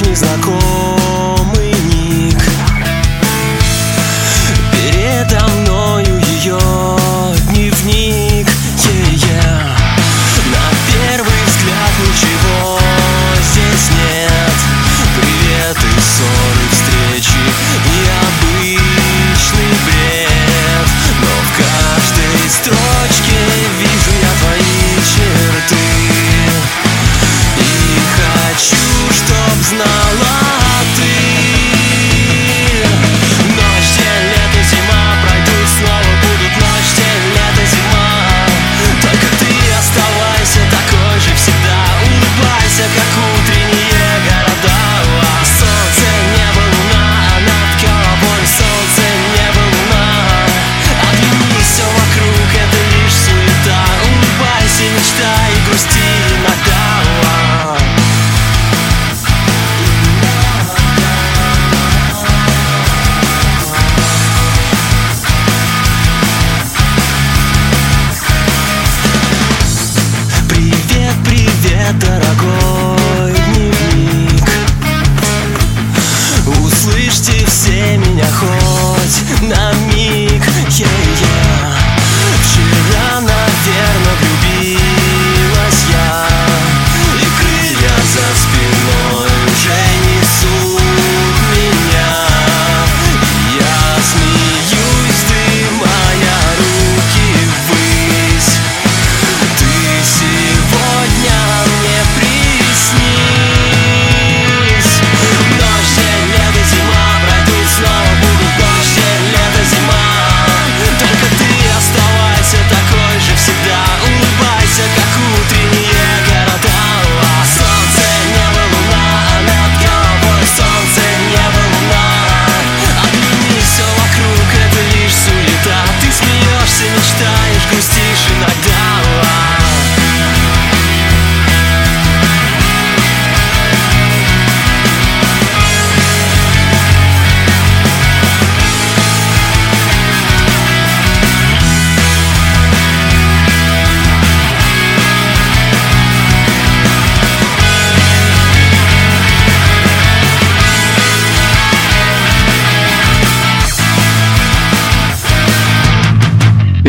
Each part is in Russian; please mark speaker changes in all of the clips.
Speaker 1: Вновь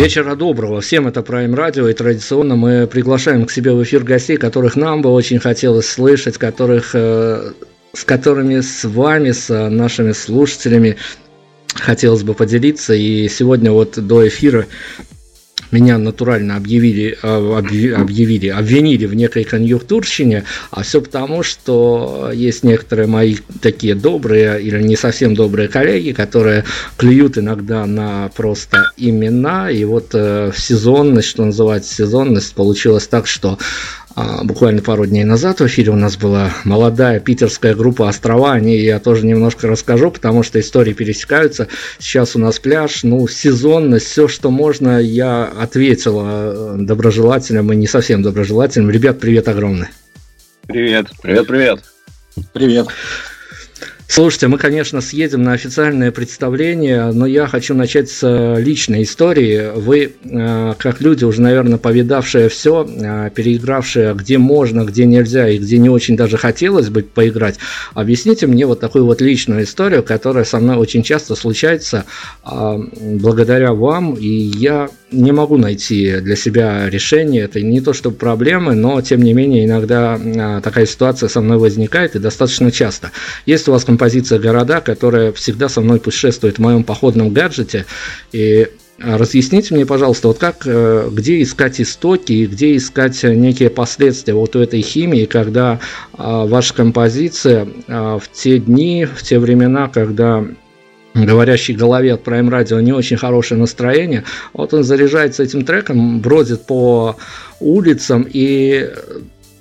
Speaker 2: Вечера доброго. Всем это Prime Radio, и традиционно мы приглашаем к себе в эфир гостей, которых нам бы очень хотелось слышать, которых, э, с которыми с вами, с э, нашими слушателями хотелось бы поделиться. И сегодня вот до эфира меня натурально объявили, объяви- объявили, обвинили в некой конъюнктурщине, а все потому, что есть некоторые мои такие добрые или не совсем добрые коллеги, которые клюют иногда на просто имена, и вот э, сезонность, что называется сезонность, получилось так, что а, Буквально пару дней назад в эфире у нас была молодая питерская группа «Острова». О ней я тоже немножко расскажу, потому что истории пересекаются. Сейчас у нас пляж, ну, сезонность, все, что можно, я ответила э, доброжелателям и не совсем доброжелателям. Ребят, привет огромный.
Speaker 3: Привет. Привет, привет.
Speaker 4: Привет.
Speaker 2: Слушайте, мы, конечно, съедем на официальное представление, но я хочу начать с э, личной истории. Вы, э, как люди, уже, наверное, повидавшие все, переигравшие где можно, где нельзя и где не очень даже хотелось бы поиграть, объясните мне вот такую вот личную историю, которая со мной очень часто случается а, благодаря вам, и я не могу найти для себя решение. Это не то чтобы проблемы, но тем не менее иногда а, такая ситуация со мной возникает и достаточно часто. Есть у вас композиция «Города», которая всегда со мной путешествует в моем походном гаджете, и разъясните мне, пожалуйста, вот как, где искать истоки и где искать некие последствия вот у этой химии, когда ваша композиция в те дни, в те времена, когда говорящей голове от Prime Radio не очень хорошее настроение. Вот он заряжается этим треком, бродит по улицам и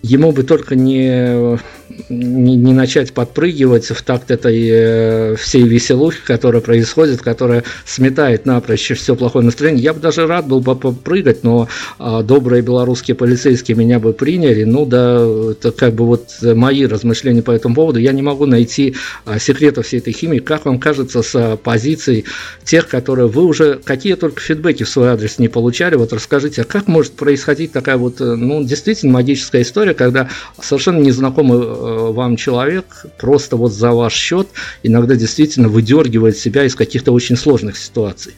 Speaker 2: ему бы только не не, не начать подпрыгивать в такт этой э, всей веселухи, которая происходит, которая сметает напрочь все плохое настроение. Я бы даже рад был бы попрыгать, но э, добрые белорусские полицейские меня бы приняли. Ну да, это как бы вот мои размышления по этому поводу. Я не могу найти э, секретов всей этой химии. Как вам кажется с позицией тех, которые вы уже какие только фидбэки в свой адрес не получали? Вот расскажите, а как может происходить такая вот, э, ну, действительно магическая история, когда совершенно незнакомый Э, вам человек просто вот за ваш счет иногда действительно выдергивает себя из каких-то очень сложных ситуаций.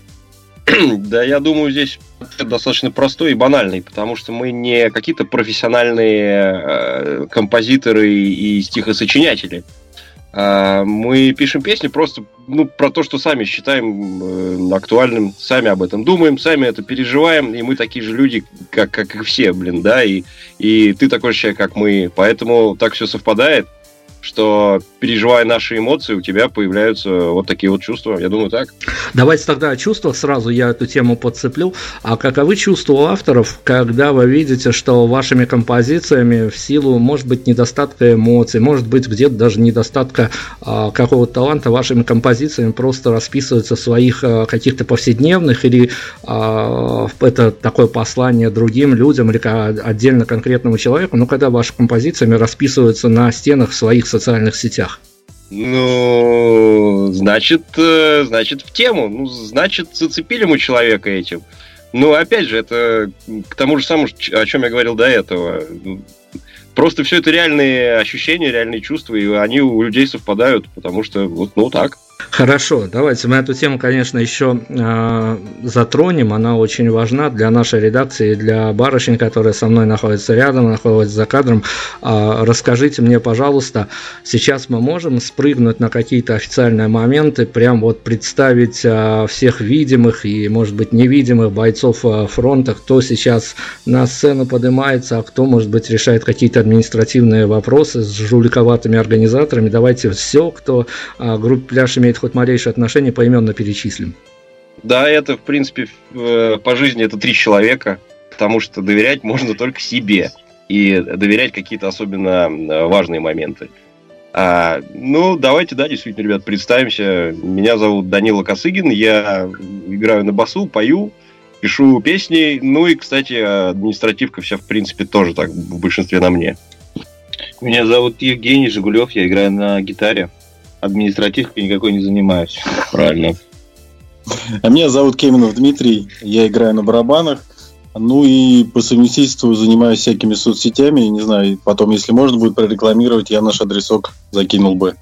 Speaker 3: Да, я думаю, здесь достаточно простой и банальный, потому что мы не какие-то профессиональные э, композиторы и стихосочинятели. Э, мы пишем песни просто ну, про то, что сами считаем э, актуальным, сами об этом думаем, сами это переживаем, и мы такие же люди, как, как и все, блин, да, и, и ты такой же человек, как мы, поэтому так все совпадает что переживая наши эмоции, у тебя появляются вот такие вот чувства. Я думаю, так.
Speaker 2: Давайте тогда о чувствах сразу я эту тему подцеплю. А каковы чувства у авторов, когда вы видите, что вашими композициями в силу, может быть, недостатка эмоций, может быть, где-то даже недостатка а, какого-то таланта, вашими композициями просто расписываются своих а, каких-то повседневных или а, это такое послание другим людям или отдельно конкретному человеку, но когда ваши композициями расписываются на стенах своих социальных сетях?
Speaker 3: Ну, значит, э, значит, в тему. Ну, значит, зацепили мы человека этим. Ну, опять же, это к тому же самому, о чем я говорил до этого. Просто все это реальные ощущения, реальные чувства, и они у людей совпадают, потому что вот, ну, так.
Speaker 2: Хорошо, давайте мы эту тему, конечно, еще э, затронем. Она очень важна для нашей редакции, для барышень, которые со мной находятся рядом, находятся за кадром. Э, расскажите мне, пожалуйста, сейчас мы можем спрыгнуть на какие-то официальные моменты, прям вот представить э, всех видимых и, может быть, невидимых бойцов э, фронта, кто сейчас на сцену поднимается, а кто, может быть, решает какие-то административные вопросы с жуликоватыми организаторами. Давайте все, кто э, группе «Пляж» имеет хоть малейшее отношение, поименно перечислим.
Speaker 3: Да, это, в принципе, по жизни это три человека, потому что доверять можно только себе и доверять какие-то особенно важные моменты. А, ну, давайте, да, действительно, ребят, представимся. Меня зовут Данила Косыгин, я играю на басу, пою, пишу песни. Ну и, кстати, административка вся, в принципе, тоже так в большинстве на мне.
Speaker 4: Меня зовут Евгений Жигулев, я играю на гитаре административкой никакой не занимаюсь.
Speaker 3: Правильно.
Speaker 5: А меня зовут Кеменов Дмитрий, я играю на барабанах. Ну и по совместительству занимаюсь всякими соцсетями. Не знаю, потом, если можно будет прорекламировать, я наш адресок закинул бы.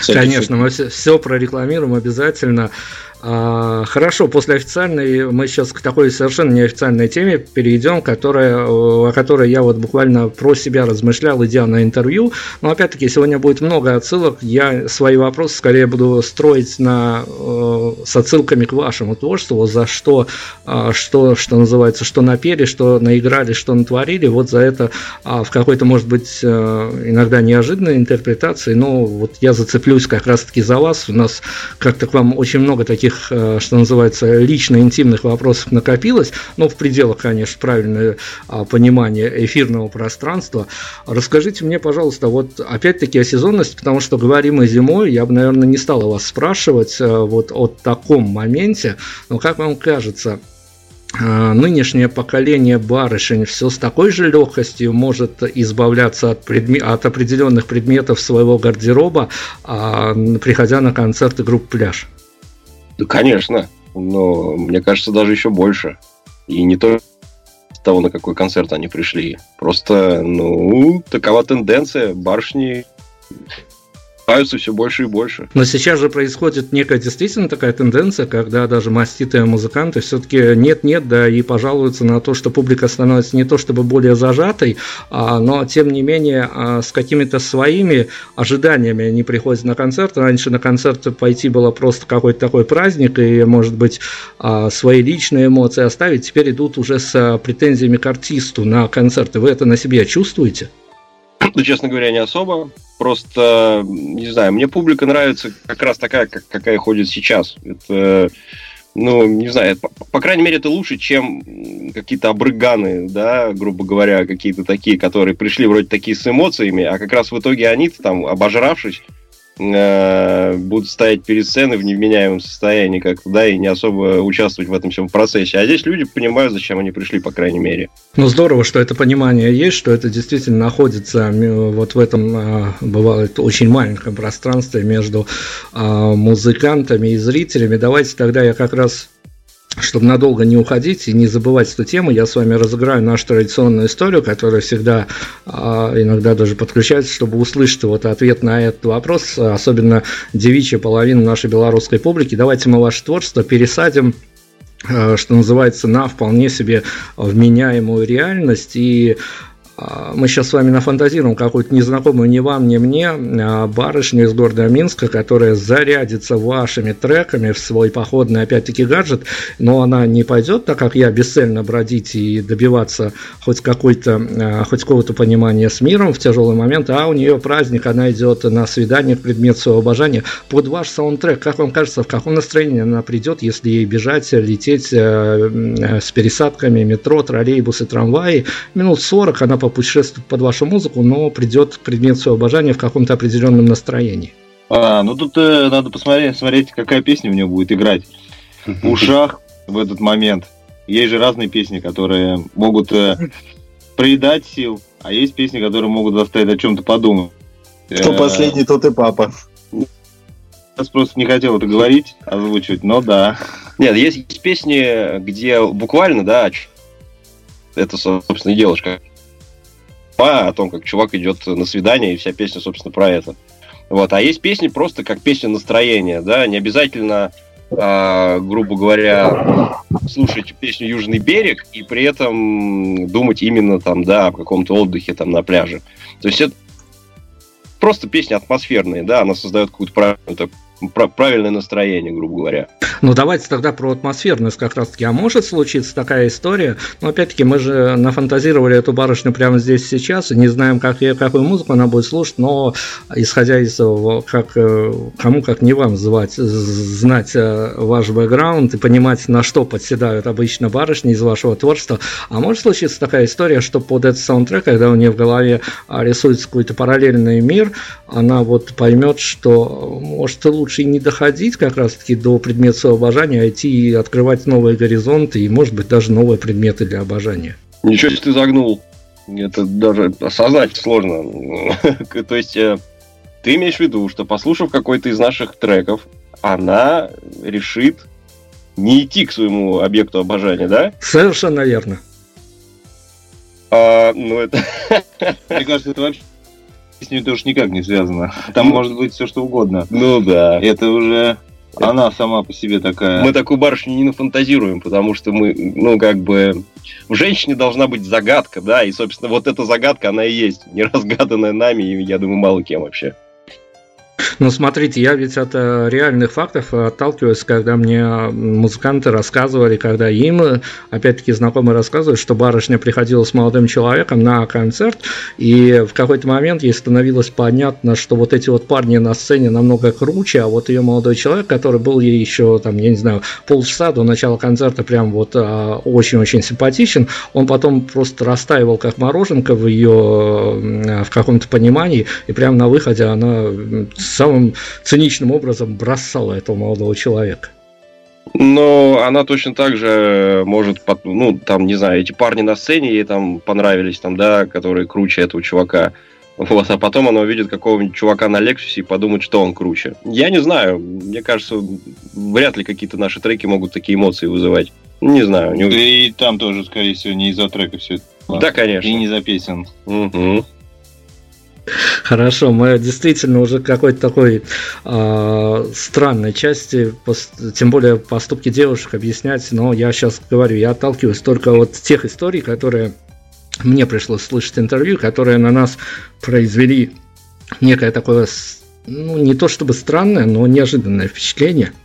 Speaker 2: Всяких Конечно, мы все, все прорекламируем обязательно. А, хорошо, после официальной мы сейчас к такой совершенно неофициальной теме перейдем, которая, о которой я вот буквально про себя размышлял, идя на интервью. Но опять-таки сегодня будет много отсылок. Я свои вопросы скорее буду строить на, с отсылками к вашему творчеству, за что, э, что, что называется, что напели, что наиграли, что натворили. Вот за это э, в какой-то, может быть, иногда неожиданной интерпретации. Но вот я зацеплюсь как раз-таки за вас. У нас как-то к вам очень много таких таких, э, что называется, лично интимных вопросов накопилось, но в пределах, конечно, правильное а, понимание эфирного пространства. Расскажите мне, пожалуйста, вот опять-таки о сезонности, потому что говорим мы зимой, я бы, наверное, не стал вас спрашивать э, вот о таком моменте, но как вам кажется, э, нынешнее поколение барышень все с такой же легкостью может избавляться от, предме- от определенных предметов своего гардероба, а, приходя на концерты группы «Пляж».
Speaker 3: Да, конечно. Но мне кажется, даже еще больше. И не только того, на какой концерт они пришли. Просто, ну, такова тенденция. Барышни развиваются все больше и больше.
Speaker 2: Но сейчас же происходит некая действительно такая тенденция, когда даже маститые музыканты все-таки нет-нет, да и пожалуются на то, что публика становится не то чтобы более зажатой, а, но тем не менее а, с какими-то своими ожиданиями они приходят на концерт. Раньше на концерт пойти было просто какой-то такой праздник и, может быть, а, свои личные эмоции оставить. Теперь идут уже с претензиями к артисту на концерты. Вы это на себе чувствуете?
Speaker 3: Ну, честно говоря, не особо. Просто, не знаю, мне публика нравится как раз такая, как, какая ходит сейчас. Это, ну, не знаю, по, по крайней мере, это лучше, чем какие-то обрыганы, да, грубо говоря, какие-то такие, которые пришли вроде такие с эмоциями, а как раз в итоге они там, обожравшись, Э, будут стоять перед сценой в невменяемом состоянии как-то, да, и не особо участвовать в этом всем процессе. А здесь люди понимают, зачем они пришли, по крайней мере.
Speaker 2: Ну, здорово, что это понимание есть, что это действительно находится вот в этом, э, бывает, очень маленьком пространстве между э, музыкантами и зрителями. Давайте тогда я как раз чтобы надолго не уходить и не забывать эту тему, я с вами разыграю нашу традиционную историю, которая всегда а, иногда даже подключается, чтобы услышать вот ответ на этот вопрос, особенно девичья половина нашей белорусской публики. Давайте мы ваше творчество пересадим а, что называется, на вполне себе вменяемую реальность и мы сейчас с вами нафантазируем какую-то незнакомую ни вам, ни мне а, барышню из города Минска, которая зарядится вашими треками в свой походный, опять-таки, гаджет, но она не пойдет, так как я, бесцельно бродить и добиваться хоть какой-то, а, хоть какого-то понимания с миром в тяжелый момент, а у нее праздник, она идет на свидание, предмет своего обожания, под ваш саундтрек. Как вам кажется, в каком настроении она придет, если ей бежать, лететь с пересадками метро, троллейбусы, трамваи, минут 40 она попутешествует под вашу музыку, но придет предмет своего обожания в каком-то определенном настроении.
Speaker 4: А, ну тут э, надо посмотреть, смотреть, какая песня у него будет играть в ушах в этот момент. Есть же разные песни, которые могут э, проедать сил, а есть песни, которые могут заставить о чем-то подумать.
Speaker 5: Кто э, последний, тот и папа.
Speaker 4: Я просто не хотел это говорить, озвучивать, но да.
Speaker 3: Нет, есть песни, где буквально, да, это, собственно, и делаешь, как о том, как чувак идет на свидание, и вся песня, собственно, про это. Вот. А есть песни просто как песня настроения, да, не обязательно, э, грубо говоря, слушать песню «Южный берег» и при этом думать именно там, да, о каком-то отдыхе там на пляже. То есть это просто песня атмосферная, да, она создает какую-то правильную правильное настроение, грубо говоря.
Speaker 2: Ну, давайте тогда про атмосферность как раз-таки. А может случиться такая история? Но, опять-таки, мы же нафантазировали эту барышню прямо здесь сейчас, и не знаем, как, какую музыку она будет слушать, но, исходя из того, как, э, кому, как не вам, звать, знать э, ваш бэкграунд и понимать, на что подседают обычно барышни из вашего творчества, а может случиться такая история, что под этот саундтрек, когда у нее в голове а, рисуется какой-то параллельный мир, она вот поймет, что, может, лучше лучше не доходить как раз-таки до предмета своего обожания, а идти и открывать новые горизонты и, может быть, даже новые предметы для обожания.
Speaker 3: Ничего себе ты загнул. Это даже осознать сложно. То есть э, ты имеешь в виду, что послушав какой-то из наших треков, она решит не идти к своему объекту обожания, да?
Speaker 2: Совершенно верно.
Speaker 4: А, ну это... Мне кажется, это вообще с ним тоже никак не связано. Там ну, может быть все что угодно.
Speaker 3: Ну да.
Speaker 4: Это уже она сама по себе такая.
Speaker 3: Мы такую барышню не нафантазируем, потому что мы, ну, как бы, в женщине должна быть загадка, да, и, собственно, вот эта загадка, она и есть, неразгаданная нами, и, я думаю, мало кем вообще.
Speaker 2: Ну, смотрите, я ведь от э, реальных фактов отталкиваюсь, когда мне музыканты рассказывали, когда им, опять-таки, знакомые рассказывают, что барышня приходила с молодым человеком на концерт, и в какой-то момент ей становилось понятно, что вот эти вот парни на сцене намного круче, а вот ее молодой человек, который был ей еще, там, я не знаю, полчаса до начала концерта прям вот а, очень-очень симпатичен, он потом просто растаивал как мороженка в ее, в каком-то понимании, и прямо на выходе она самым циничным образом бросала этого молодого человека.
Speaker 3: Но она точно так же может, ну, там, не знаю, эти парни на сцене ей там понравились, там, да, которые круче этого чувака. Вот, а потом она увидит какого-нибудь чувака на Лексусе и подумает, что он круче. Я не знаю, мне кажется, вряд ли какие-то наши треки могут такие эмоции вызывать. Не знаю. Не...
Speaker 4: И там тоже, скорее всего, не из-за трека все это.
Speaker 3: Да, конечно.
Speaker 4: И не за песен.
Speaker 3: Угу.
Speaker 2: Хорошо, мы действительно уже какой-то такой э, странной части, тем более поступки девушек объяснять, но я сейчас говорю, я отталкиваюсь только от тех историй, которые мне пришлось слышать интервью, которые на нас произвели некое такое, ну, не то чтобы странное, но неожиданное впечатление –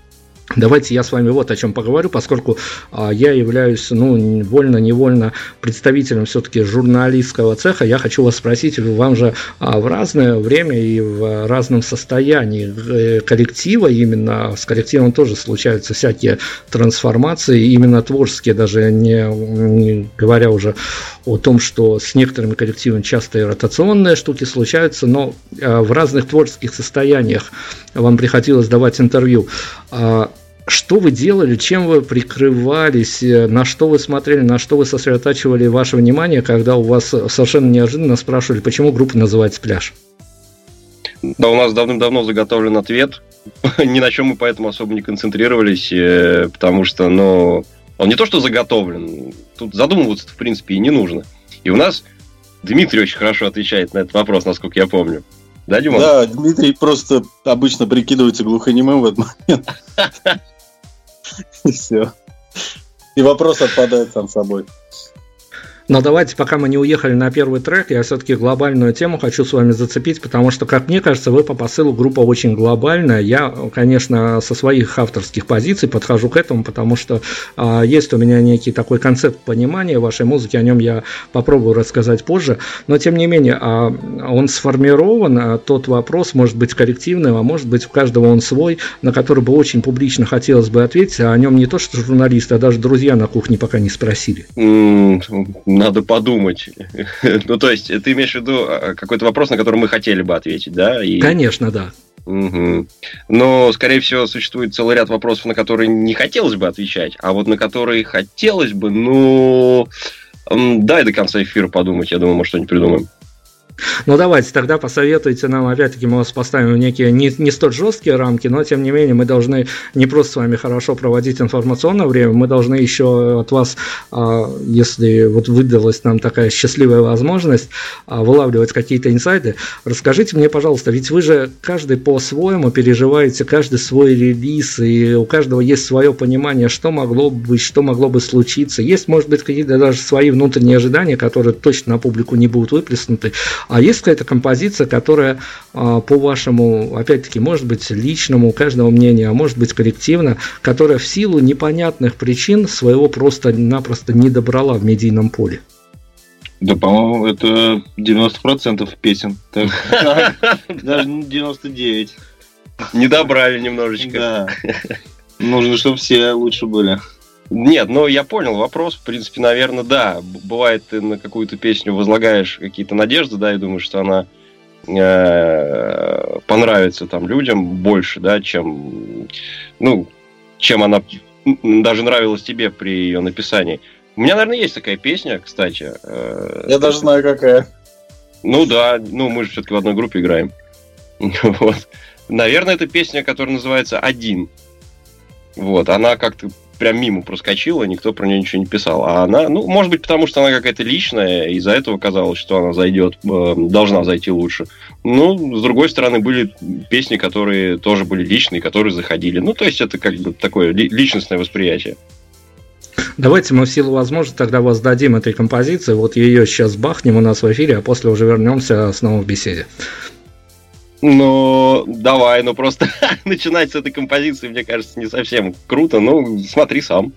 Speaker 2: Давайте я с вами вот о чем поговорю, поскольку а, я являюсь, ну, вольно-невольно представителем все-таки журналистского цеха. Я хочу вас спросить, вам же а, в разное время и в разном состоянии э, коллектива, именно с коллективом тоже случаются всякие трансформации, именно творческие, даже не, не говоря уже о том, что с некоторыми коллективами часто и ротационные штуки случаются, но а, в разных творческих состояниях вам приходилось давать интервью. А, что вы делали, чем вы прикрывались, э, на что вы смотрели, на что вы сосредотачивали ваше внимание, когда у вас совершенно неожиданно спрашивали, почему группа называется «Пляж»?
Speaker 3: Да, у нас давным-давно заготовлен ответ. Ни на чем мы поэтому особо не концентрировались, э, потому что, ну, он не то что заготовлен, тут задумываться в принципе и не нужно. И у нас Дмитрий очень хорошо отвечает на этот вопрос, насколько я помню.
Speaker 5: Да, Димон? Да, Дмитрий просто обычно прикидывается глухонемым в этот момент. И все. И вопрос отпадает сам собой.
Speaker 2: Но давайте, пока мы не уехали на первый трек, я все-таки глобальную тему хочу с вами зацепить, потому что, как мне кажется, вы по посылу группа очень глобальная. Я, конечно, со своих авторских позиций подхожу к этому, потому что а, есть у меня некий такой концепт понимания вашей музыки, о нем я попробую рассказать позже. Но, тем не менее, а, он сформирован, а, тот вопрос может быть коллективным, а может быть у каждого он свой, на который бы очень публично хотелось бы ответить, а о нем не то что журналисты, а даже друзья на кухне пока не спросили
Speaker 3: надо подумать. ну, то есть, ты имеешь в виду а, какой-то вопрос, на который мы хотели бы ответить, да?
Speaker 2: И... Конечно, да.
Speaker 3: Угу. Но, скорее всего, существует целый ряд вопросов, на которые не хотелось бы отвечать, а вот на которые хотелось бы, ну, дай до конца эфира подумать, я думаю, мы что-нибудь придумаем.
Speaker 2: Ну давайте тогда посоветуйте нам, опять-таки мы вас поставим в некие не, не столь жесткие рамки, но тем не менее мы должны не просто с вами хорошо проводить информационное время, мы должны еще от вас, а, если вот выдалась нам такая счастливая возможность а, вылавливать какие-то инсайды, расскажите мне, пожалуйста, ведь вы же каждый по-своему переживаете каждый свой релиз, и у каждого есть свое понимание, что могло бы, что могло бы случиться. Есть, может быть, какие-то даже свои внутренние ожидания, которые точно на публику не будут выплеснуты, а есть какая-то композиция, которая, а, по вашему, опять-таки, может быть, личному, у каждого мнения, а может быть, коллективно, которая в силу непонятных причин своего просто-напросто не добрала в медийном поле?
Speaker 4: Да, по-моему, это 90% песен. Даже 99.
Speaker 3: Не добрали немножечко.
Speaker 4: Да. Нужно, чтобы все лучше были.
Speaker 3: Нет, ну я понял вопрос. В принципе, наверное, да. Бывает, ты на какую-то песню возлагаешь какие-то надежды, да, и думаешь, что она э, понравится там людям больше, да, чем, ну, чем она даже нравилась тебе при ее написании. У меня, наверное, есть такая песня, кстати.
Speaker 5: Э, я даже знаю, какая.
Speaker 3: Ну да, ну мы же все-таки в одной группе играем. вот. Наверное, это песня, которая называется «Один». Вот, она как-то прям мимо проскочила, никто про нее ничего не писал. А она, ну, может быть, потому что она какая-то личная, из-за этого казалось, что она зайдет, э, должна зайти лучше. Ну, с другой стороны, были песни, которые тоже были личные, которые заходили. Ну, то есть это как бы такое личностное восприятие.
Speaker 2: Давайте мы в силу возможности тогда воздадим этой композиции. Вот ее сейчас бахнем у нас в эфире, а после уже вернемся снова в беседе.
Speaker 3: Ну, давай, ну просто начинать с этой композиции, мне кажется, не совсем круто. Ну, смотри сам.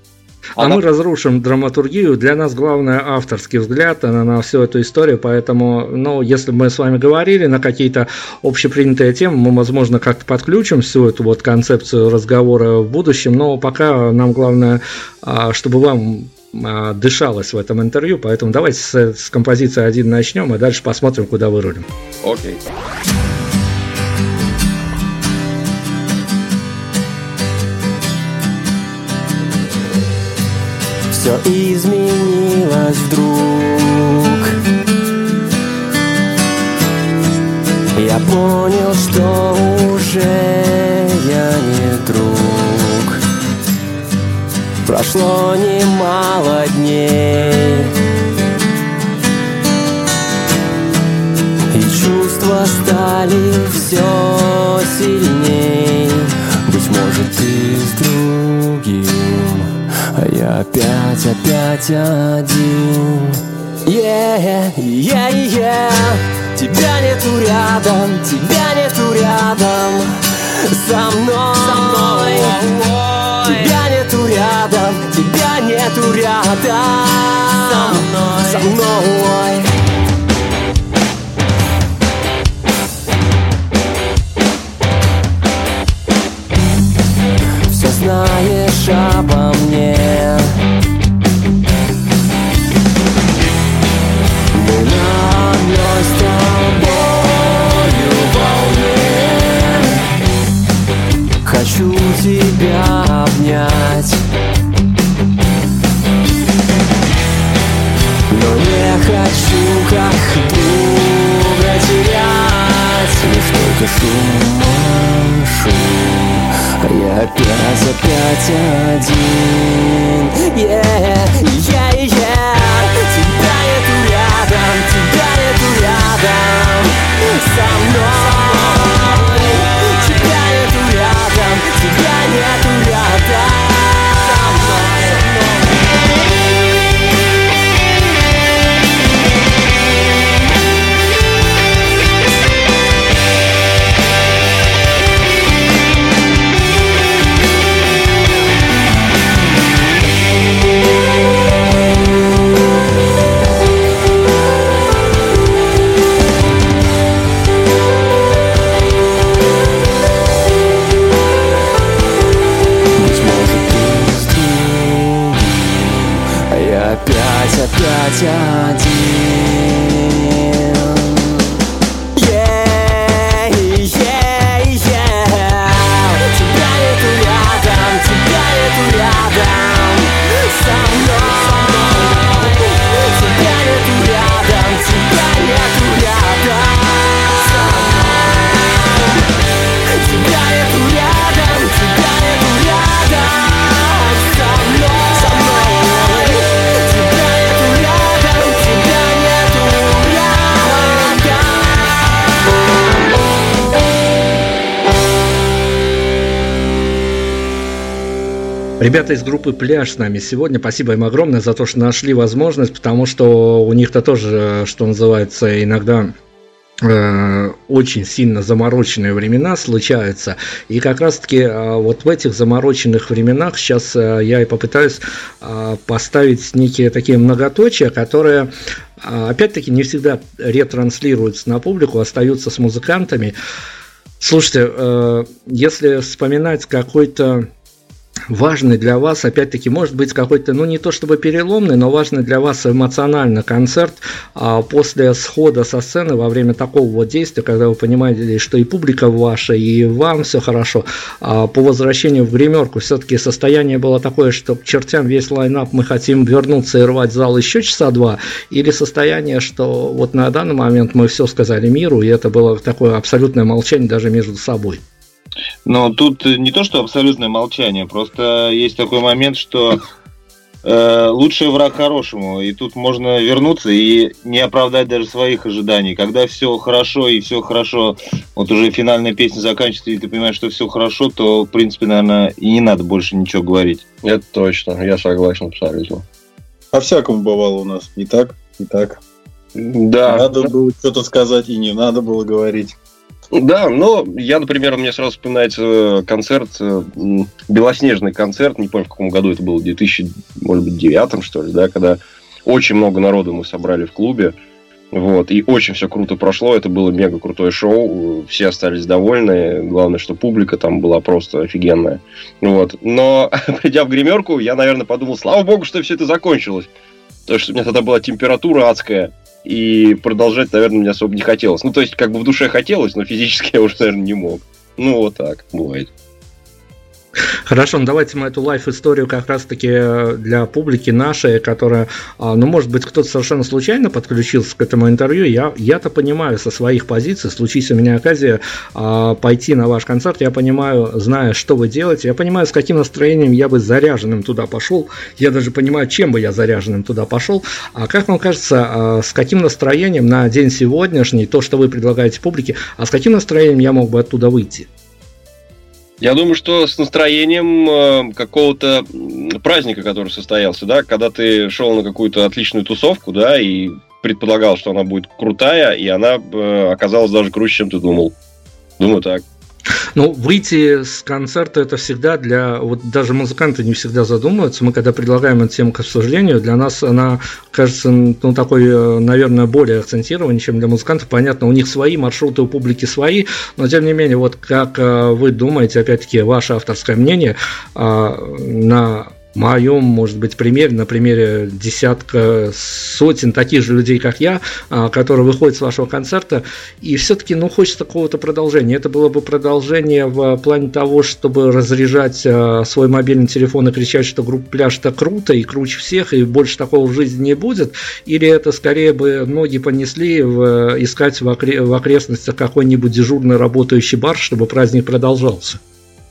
Speaker 2: А Она... мы разрушим драматургию. Для нас главное авторский взгляд на, на всю эту историю. Поэтому, ну, если мы с вами говорили на какие-то общепринятые темы, мы, возможно, как-то подключим всю эту вот концепцию разговора в будущем. Но пока нам главное, а, чтобы вам а, дышалось в этом интервью. Поэтому давайте с, с композиции один начнем, а дальше посмотрим, куда вырулим.
Speaker 3: Окей. Okay.
Speaker 1: Все изменилось вдруг. Я понял, что уже я не друг. Прошло немало дней. И чувства стали все сильней. Быть может ты с другим А я опять, опять один. Yeah, yeah, yeah. Тебя нету рядом, тебя нету рядом. Со мной, со мной. Тебя нету рядом, тебя нету рядом. Со мной, со мной Все знаешь обо мне
Speaker 2: Ребята из группы «Пляж» с нами сегодня. Спасибо им огромное за то, что нашли возможность, потому что у них-то тоже, что называется, иногда э, очень сильно замороченные времена случаются. И как раз-таки э, вот в этих замороченных временах сейчас э, я и попытаюсь э, поставить некие такие многоточия, которые э, опять-таки не всегда ретранслируются на публику, остаются с музыкантами. Слушайте, э, если вспоминать какой-то важный для вас, опять-таки, может быть какой-то, ну не то чтобы переломный, но важный для вас эмоционально концерт а, после схода со сцены во время такого вот действия, когда вы понимаете, что и публика ваша, и вам все хорошо, а, по возвращению в гримерку все-таки состояние было такое, что к чертям весь лайнап мы хотим вернуться и рвать зал еще часа два, или состояние, что вот на данный момент мы все сказали миру, и это было такое абсолютное молчание даже между собой.
Speaker 4: Но тут не то, что абсолютное молчание, просто есть такой момент, что э, лучший враг хорошему, и тут можно вернуться и не оправдать даже своих ожиданий. Когда все хорошо и все хорошо, вот уже финальная песня заканчивается, и ты понимаешь, что все хорошо, то, в принципе, наверное, и не надо больше ничего говорить.
Speaker 3: Это точно, я согласен абсолютно.
Speaker 5: По-всякому бывало у нас. И так, и так.
Speaker 3: Да,
Speaker 5: Надо было что-то сказать, и не надо было говорить.
Speaker 3: Да, но я, например, мне сразу вспоминается концерт, э, белоснежный концерт, не помню, в каком году это было, в 2009, что ли, да, когда очень много народу мы собрали в клубе, вот, и очень все круто прошло, это было мега крутое шоу, все остались довольны, главное, что публика там была просто офигенная, вот, но придя в гримерку, я, наверное, подумал, слава богу, что все это закончилось, потому что у меня тогда была температура адская, и продолжать, наверное, мне особо не хотелось. Ну, то есть, как бы в душе хотелось, но физически я уже, наверное, не мог. Ну, вот так бывает.
Speaker 2: Хорошо, ну давайте мы эту лайф-историю как раз-таки э, для публики нашей, которая, а, ну, может быть, кто-то совершенно случайно подключился к этому интервью, я, я-то понимаю со своих позиций, случись у меня оказия а, пойти на ваш концерт, я понимаю, зная, что вы делаете, я понимаю, с каким настроением я бы заряженным туда пошел, я даже понимаю, чем бы я заряженным туда пошел, а как вам кажется, а, с каким настроением на день сегодняшний, то, что вы предлагаете публике, а с каким настроением я мог бы оттуда выйти?
Speaker 3: Я думаю, что с настроением э, какого-то праздника, который состоялся, да, когда ты шел на какую-то отличную тусовку, да, и предполагал, что она будет крутая, и она э, оказалась даже круче, чем ты думал. Думаю так.
Speaker 2: Ну, выйти с концерта это всегда для... Вот даже музыканты не всегда задумываются. Мы когда предлагаем эту тему к обсуждению, для нас она кажется, ну, такой, э, наверное, более акцентированной, чем для музыкантов. Понятно, у них свои маршруты, у публики свои, но тем не менее, вот как э, вы думаете, опять-таки, ваше авторское мнение а, на моем, может быть, примере, на примере десятка, сотен таких же людей, как я, а, которые выходят с вашего концерта, и все-таки, ну, хочется какого-то продолжения. Это было бы продолжение в плане того, чтобы разряжать а, свой мобильный телефон и кричать, что группа «Пляж» это круто и круче всех, и больше такого в жизни не будет, или это скорее бы ноги понесли в, искать в, окре- в окрестностях какой-нибудь дежурный работающий бар, чтобы праздник продолжался?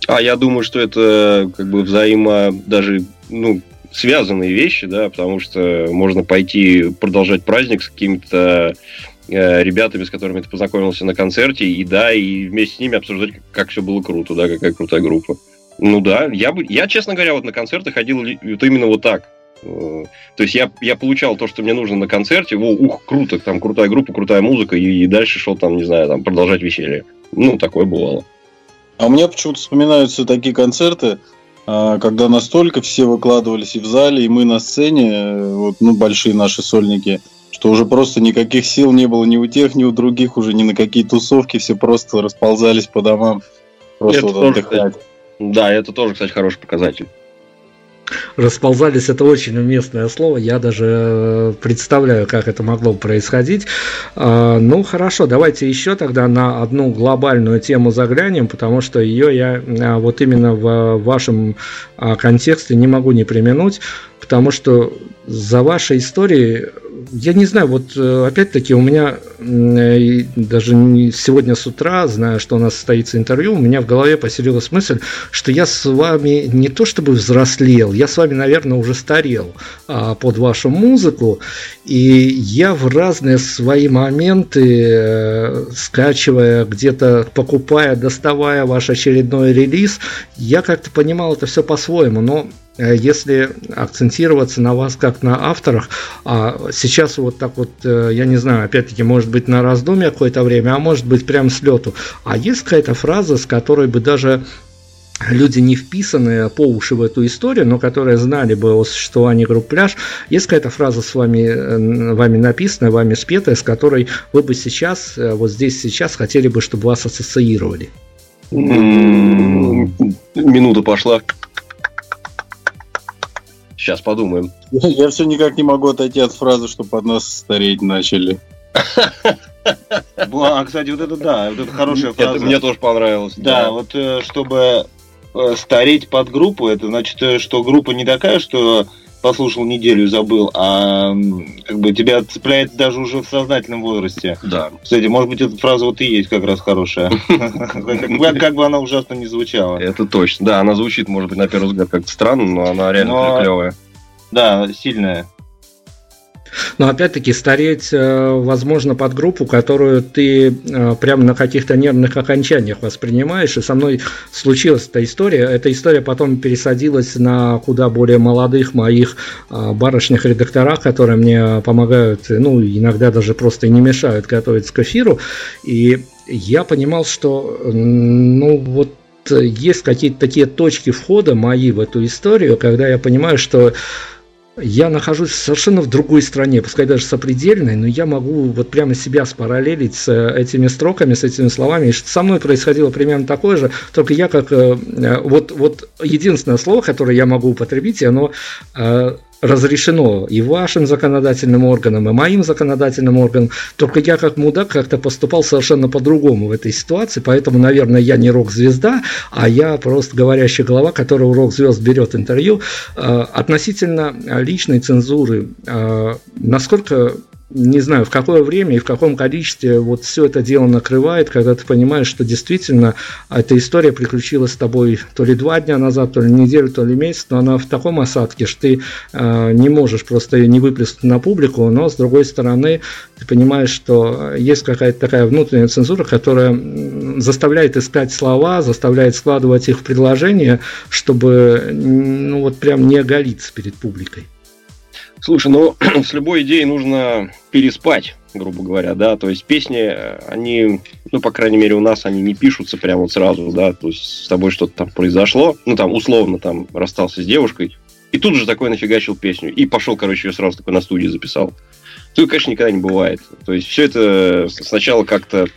Speaker 3: А я думаю, что это как бы взаимо даже ну, связанные вещи, да, потому что можно пойти продолжать праздник с какими-то э, ребятами, с которыми ты познакомился на концерте, и да, и вместе с ними обсуждать, как, как все было круто, да, какая крутая группа. Ну да, я бы, я, честно говоря, вот на концерты ходил вот именно вот так. Э, то есть я, я получал то, что мне нужно на концерте, о, ух, круто, там крутая группа, крутая музыка, и, и дальше шел там, не знаю, там продолжать веселье. Ну, такое бывало.
Speaker 5: А у меня почему-то вспоминаются такие концерты, а, когда настолько все выкладывались и в зале, и мы на сцене, вот, ну, большие наши сольники, что уже просто никаких сил не было ни у тех, ни у других, уже ни на какие тусовки, все просто расползались по домам, просто
Speaker 3: Это
Speaker 5: вот
Speaker 3: тоже,
Speaker 5: отдыхать.
Speaker 3: Да, это тоже, кстати, хороший показатель.
Speaker 2: Расползались, это очень уместное слово, я даже э, представляю, как это могло происходить. А, Ну, хорошо, давайте еще тогда на одну глобальную тему заглянем, потому что ее я а, вот именно в вашем а, контексте не могу не применуть, потому что за вашей историей я не знаю, вот э, опять-таки у меня э, даже сегодня с утра, зная, что у нас состоится интервью, у меня в голове поселилась мысль, что я с вами не то чтобы взрослел, я с вами, наверное, уже старел а, под вашу музыку, и я в разные свои моменты, э, скачивая, где-то покупая, доставая ваш очередной релиз, я как-то понимал это все по-своему, но если акцентироваться на вас как на авторах, а сейчас вот так вот, э, я не знаю, опять-таки, может быть, на раздумье какое-то время, а может быть, прям с лету. А есть какая-то фраза, с которой бы даже люди, не вписанные по уши в эту историю, но которые знали бы о существовании групп «Пляж», есть какая-то фраза с вами, э, вами написанная, вами спетая, с которой вы бы сейчас, вот здесь сейчас хотели бы, чтобы вас ассоциировали?
Speaker 3: Минута пошла. Сейчас подумаем.
Speaker 5: Я, все никак не могу отойти от фразы, что под нас стареть начали.
Speaker 4: А, кстати, вот это да, вот это хорошая фраза.
Speaker 3: Это мне тоже понравилось.
Speaker 4: Да, вот э, чтобы э, стареть под группу, это значит, э, что группа не такая, что послушал неделю и забыл, а как бы тебя цепляет даже уже в сознательном возрасте.
Speaker 3: Да.
Speaker 4: Кстати, может быть, эта фраза вот и есть как раз хорошая. Как бы она ужасно не звучала.
Speaker 3: Это точно. Да, она звучит, может быть, на первый взгляд как-то странно, но она реально клевая.
Speaker 4: Да, сильная.
Speaker 2: Но опять-таки стареть э, возможно под группу, которую ты э, прямо на каких-то нервных окончаниях воспринимаешь. И со мной случилась эта история. Эта история потом пересадилась на куда более молодых моих э, барышних редакторах, которые мне помогают, ну, иногда даже просто не мешают готовиться к эфиру. И я понимал, что, ну, вот есть какие-то такие точки входа мои в эту историю, когда я понимаю, что я нахожусь совершенно в другой стране, пускай даже сопредельной, но я могу вот прямо себя спараллелить с э, этими строками, с этими словами. И со мной происходило примерно такое же, только я как... Э, э, вот, вот единственное слово, которое я могу употребить, оно разрешено и вашим законодательным органам, и моим законодательным органам. Только я как мудак как-то поступал совершенно по-другому в этой ситуации, поэтому, наверное, я не рок-звезда, а я просто говорящая голова, которая у рок-звезд берет интервью. Э, относительно личной цензуры, э, насколько не знаю, в какое время и в каком количестве вот все это дело накрывает, когда ты понимаешь, что действительно эта история приключилась с тобой то ли два дня назад, то ли неделю, то ли месяц, но она в таком осадке, что ты э, не можешь просто ее не выплеснуть на публику, но с другой стороны ты понимаешь, что есть какая-то такая внутренняя цензура, которая заставляет искать слова, заставляет складывать их в предложения, чтобы ну вот прям не оголиться перед публикой.
Speaker 3: Слушай, ну с любой идеей нужно переспать, грубо говоря, да, то есть песни, они, ну, по крайней мере, у нас они не пишутся прямо вот сразу, да, то есть с тобой что-то там произошло, ну, там, условно, там, расстался с девушкой, и тут же такой нафигачил песню, и пошел, короче, ее сразу такой на студии записал. Тут, конечно, никогда не бывает. То есть все это сначала как-то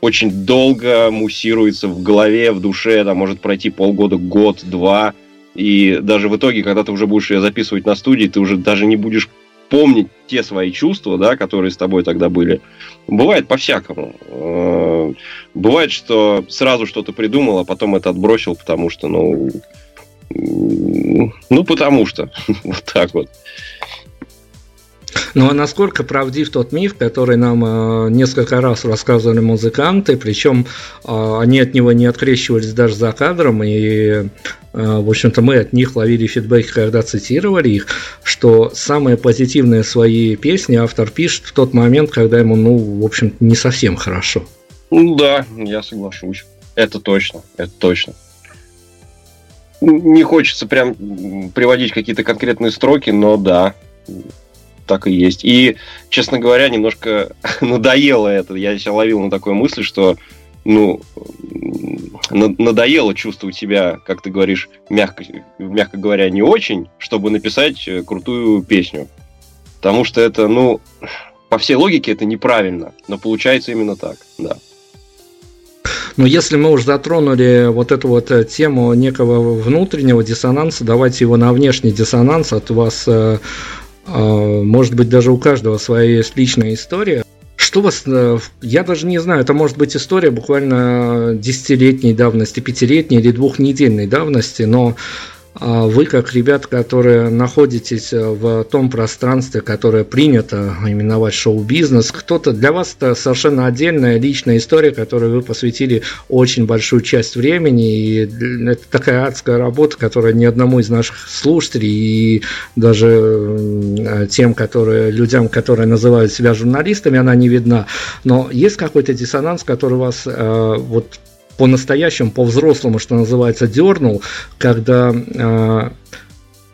Speaker 3: очень долго муссируется в голове, в душе, там может пройти полгода, год, два, и даже в итоге, когда ты уже будешь ее записывать на студии, ты уже даже не будешь помнить те свои чувства, да, которые с тобой тогда были. Бывает по-всякому. Э, бывает, что сразу что-то придумал, а потом это отбросил, потому что, ну, ну, потому что. Вот так вот.
Speaker 2: Ну а насколько правдив тот миф, который нам э, несколько раз рассказывали музыканты, причем э, они от него не открещивались даже за кадром, и, э, в общем-то, мы от них ловили фидбэк, когда цитировали их, что самые позитивные свои песни автор пишет в тот момент, когда ему, ну, в общем не совсем хорошо.
Speaker 3: Ну да, я соглашусь. Это точно, это точно не хочется прям приводить какие-то конкретные строки, но да, так и есть. И, честно говоря, немножко надоело это. Я себя ловил на такой мысли, что ну, надоело чувствовать себя, как ты говоришь, мягко, мягко говоря, не очень, чтобы написать э, крутую песню. Потому что это, ну, по всей логике это неправильно, но получается именно так, да.
Speaker 2: Но если мы уже затронули вот эту вот э, тему некого внутреннего диссонанса, давайте его на внешний диссонанс от вас э, может быть, даже у каждого своя есть личная история. Что вас, э, я даже не знаю, это может быть история буквально десятилетней давности, пятилетней или двухнедельной давности, но а вы, как ребята, которые находитесь э, в том пространстве, которое принято именовать шоу-бизнес, кто-то для вас это совершенно отдельная личная история, которой вы посвятили очень большую часть времени, и это такая адская работа, которая ни одному из наших слушателей и даже тем, которые, людям, которые называют себя журналистами, она не видна. Но есть какой-то диссонанс, который вас э, вот по-настоящему, по-взрослому, что называется, дернул, когда э,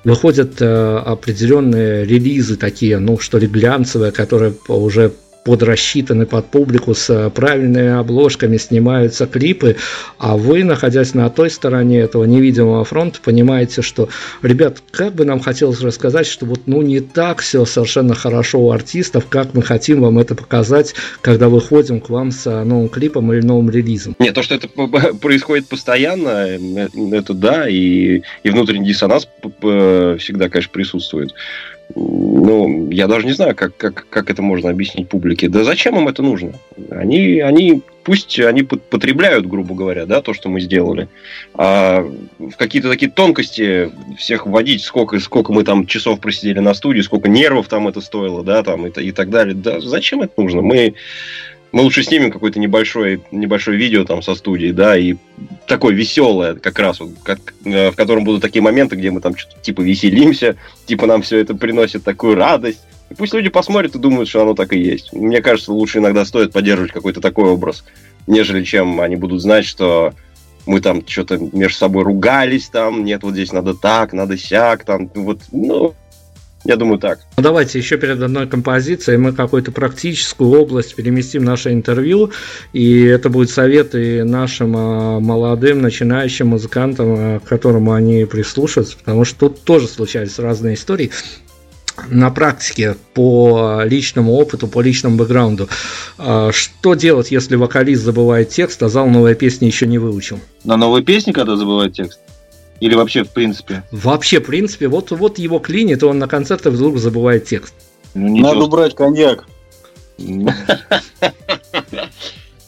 Speaker 2: выходят э, определенные релизы такие, ну что ли, глянцевые, которые уже подрасчитаны под публику с э, правильными обложками, снимаются клипы, а вы, находясь на той стороне этого невидимого фронта, понимаете, что, ребят, как бы нам хотелось рассказать, что вот ну не так все совершенно хорошо у артистов, как мы хотим вам это показать, когда выходим к вам с э, новым клипом или новым релизом.
Speaker 3: Нет, то, что это происходит постоянно, э, это да, и, и внутренний диссонанс всегда, конечно, присутствует ну, я даже не знаю, как, как, как это можно объяснить публике. Да зачем им это нужно? Они, они пусть они потребляют, грубо говоря, да, то, что мы сделали. А в какие-то такие тонкости всех вводить, сколько, сколько мы там часов просидели на студии, сколько нервов там это стоило, да, там и, и так далее. Да, зачем это нужно? Мы мы лучше снимем какое-то небольшое, небольшое видео там со студии, да, и такое веселое как раз, вот, как, э, в котором будут такие моменты, где мы там что-то типа веселимся, типа нам все это приносит такую радость. И пусть люди посмотрят и думают, что оно так и есть. Мне кажется, лучше иногда стоит поддерживать какой-то такой образ, нежели чем они будут знать, что мы там что-то между собой ругались, там, нет, вот здесь надо так, надо сяк, там, вот, ну, я думаю, так.
Speaker 2: Ну, давайте еще перед одной композицией мы какую-то практическую область переместим наше интервью, и это будет советы нашим а, молодым начинающим музыкантам, а, к которому они прислушаются, потому что тут тоже случались разные истории на практике по личному опыту, по личному бэкграунду. А, что делать, если вокалист забывает текст, а зал новой песни еще не выучил?
Speaker 4: На новой песне, когда забывает текст? Или вообще в принципе?
Speaker 2: Вообще, в принципе, вот, вот его клинит, он на концертах вдруг забывает текст.
Speaker 5: Ну, Надо убрать коньяк.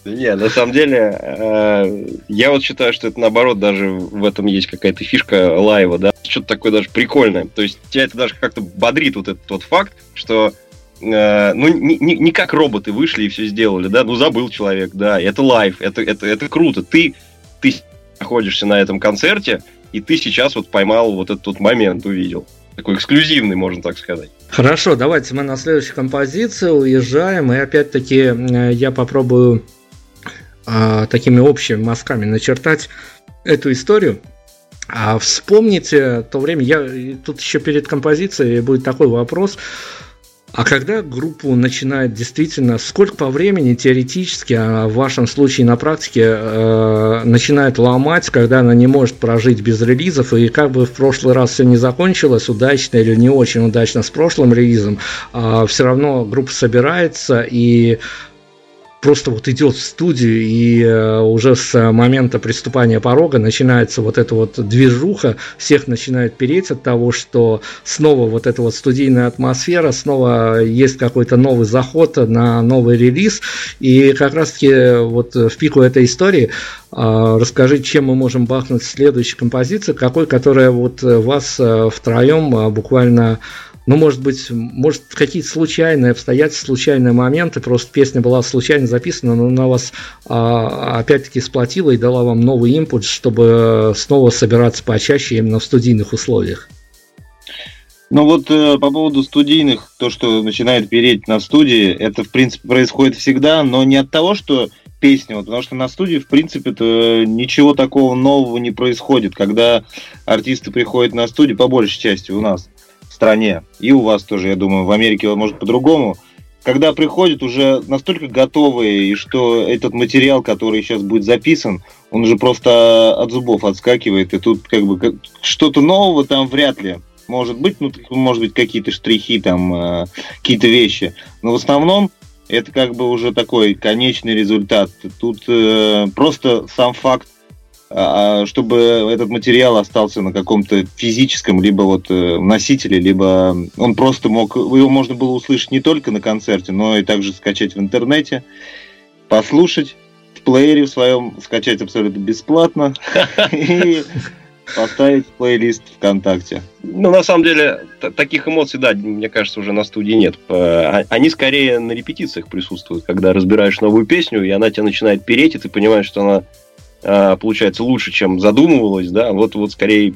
Speaker 3: Не, на самом деле, э, я вот считаю, что это наоборот, даже в этом есть какая-то фишка лайва, да, что-то такое даже прикольное. То есть тебя это даже как-то бодрит вот этот вот факт, что э, ну, не, не, не как роботы вышли и все сделали, да, ну, забыл человек, да, это live, это, это, это круто. Ты, ты находишься на этом концерте, и ты сейчас вот поймал вот этот вот момент, увидел. Такой эксклюзивный, можно так сказать.
Speaker 2: Хорошо, давайте мы на следующую композицию уезжаем, и опять-таки э, я попробую а, такими общими мазками начертать эту историю. А вспомните то время, я тут еще перед композицией будет такой вопрос. А когда группу начинает действительно, сколько по времени теоретически, а в вашем случае на практике, э, начинает ломать, когда она не может прожить без релизов, и как бы в прошлый раз все не закончилось, удачно или не очень удачно с прошлым релизом, э, все равно группа собирается и просто вот идет в студию, и э, уже с момента приступания порога начинается вот эта вот движуха, всех начинает переть от того, что снова вот эта вот студийная атмосфера, снова есть какой-то новый заход на новый релиз, и как раз-таки вот в пику этой истории э, расскажи, чем мы можем бахнуть следующей композиции, какой, которая вот вас э, втроем буквально ну, может быть, может, какие-то случайные обстоятельства, случайные моменты, просто песня была случайно записана, но она вас а, опять-таки сплотила и дала вам новый импульс, чтобы снова собираться почаще именно в студийных условиях.
Speaker 4: Ну вот э, по поводу студийных, то, что начинает переть на студии, это, в принципе, происходит всегда, но не от того, что песня, вот, потому что на студии, в принципе, -то ничего такого нового не происходит, когда артисты приходят на студию, по большей части у нас, стране, и у вас тоже, я думаю, в Америке может по-другому, когда приходят уже настолько готовые, и что этот материал, который сейчас будет записан, он уже просто от зубов отскакивает, и тут как бы что-то нового там вряд ли может быть, ну, может быть, какие-то штрихи, там, э, какие-то вещи. Но в основном это как бы уже такой конечный результат. Тут э, просто сам факт чтобы этот материал остался на каком-то физическом либо вот э, носителе, либо он просто мог, его можно было услышать не только на концерте, но и также скачать в интернете, послушать в плеере в своем, скачать абсолютно бесплатно и поставить плейлист ВКонтакте.
Speaker 3: Ну, на самом деле, таких эмоций, да, мне кажется, уже на студии нет. А, они скорее на репетициях присутствуют, когда разбираешь новую песню, и она тебя начинает переть, и ты понимаешь, что она а, получается лучше, чем задумывалось, да, вот, вот скорее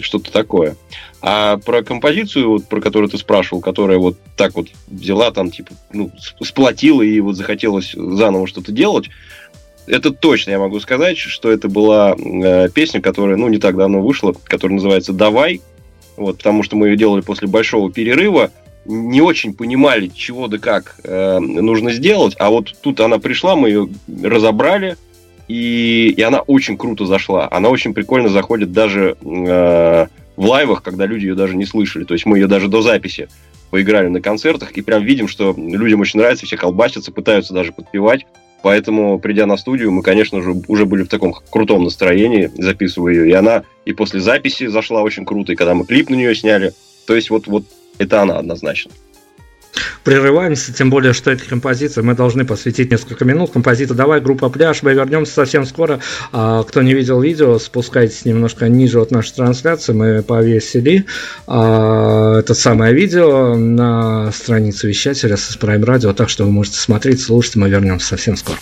Speaker 3: что-то такое. А про композицию, вот, про которую ты спрашивал, которая вот так вот взяла там, типа, ну, сплотила и вот захотелось заново что-то делать, это точно я могу сказать, что это была э, песня, которая, ну, не так давно вышла, которая называется «Давай», вот, потому что мы ее делали после большого перерыва, не очень понимали, чего да как э, нужно сделать, а вот тут она пришла, мы ее разобрали, и, и она очень круто зашла. Она очень прикольно заходит даже э, в лайвах, когда люди ее даже не слышали. То есть мы ее даже до записи поиграли на концертах, и прям видим, что людям очень нравится, все колбасятся, пытаются даже подпевать. Поэтому, придя на студию, мы, конечно же, уже были в таком крутом настроении, записывая ее. И она и после записи зашла очень круто, и когда мы клип на нее сняли. То есть вот, вот это она однозначно
Speaker 2: прерываемся, тем более, что этой композиции мы должны посвятить несколько минут. Композиция «Давай, группа «Пляж», мы вернемся совсем скоро. А, кто не видел видео, спускайтесь немножко ниже от нашей трансляции, мы повесили а, это самое видео на странице вещателя с Prime Radio, так что вы можете смотреть, слушать, мы вернемся совсем скоро.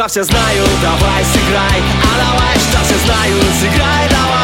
Speaker 1: Что все знают, давай сыграй А давай, что все знают, сыграй давай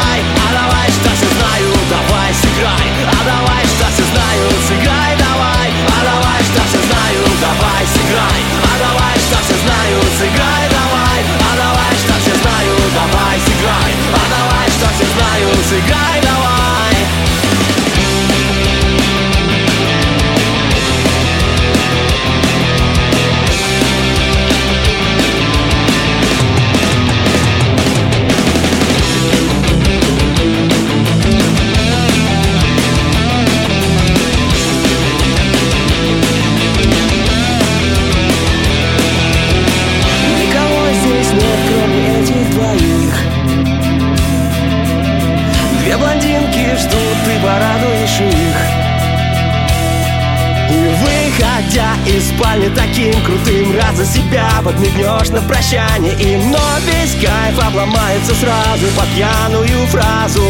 Speaker 1: спальни таким крутым. Раз за себя подмигнешь на прощание им Но весь кайф обломается сразу под пьяную фразу.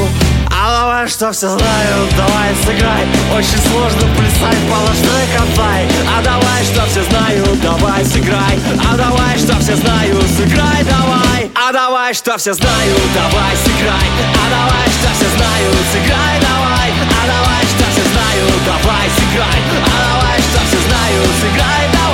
Speaker 1: А давай, что все знают, давай сыграй. Очень сложно плясать положной катай А давай, что все знают, давай сыграй. А давай, что все знают, сыграй давай. А давай, что все знают, давай сыграй. А давай, что все знают, сыграй давай. А давай, что все знают, давай сыграй. А давай, что все знают, сыграй давай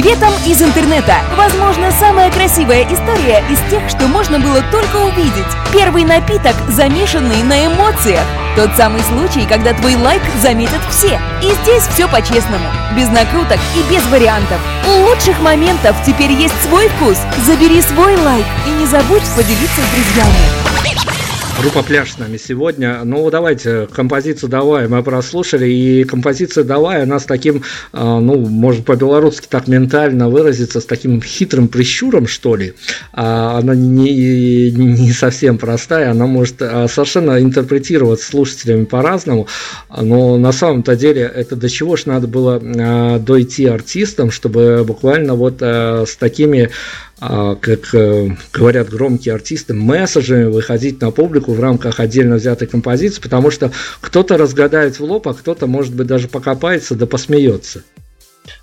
Speaker 6: приветом из интернета! Возможно, самая красивая история из тех, что можно было только увидеть. Первый напиток, замешанный на эмоциях. Тот самый случай, когда твой лайк заметят все. И здесь все по-честному. Без накруток и без вариантов. У лучших моментов теперь есть свой вкус. Забери свой лайк и не забудь поделиться с друзьями.
Speaker 2: Группа «Пляж» с нами сегодня. Ну, давайте, композицию «Давай» мы прослушали, и композиция «Давай», она с таким, а, ну, может по-белорусски так ментально выразиться, с таким хитрым прищуром, что ли. А, Она не, не совсем простая, она может а, совершенно интерпретироваться слушателями по-разному, но на самом-то деле это до чего ж надо было дойти артистам, чтобы буквально вот с такими как э, говорят громкие артисты, месседжами выходить на публику в рамках отдельно взятой композиции, потому что кто-то разгадает в лоб, а кто-то, может быть, даже покопается да посмеется.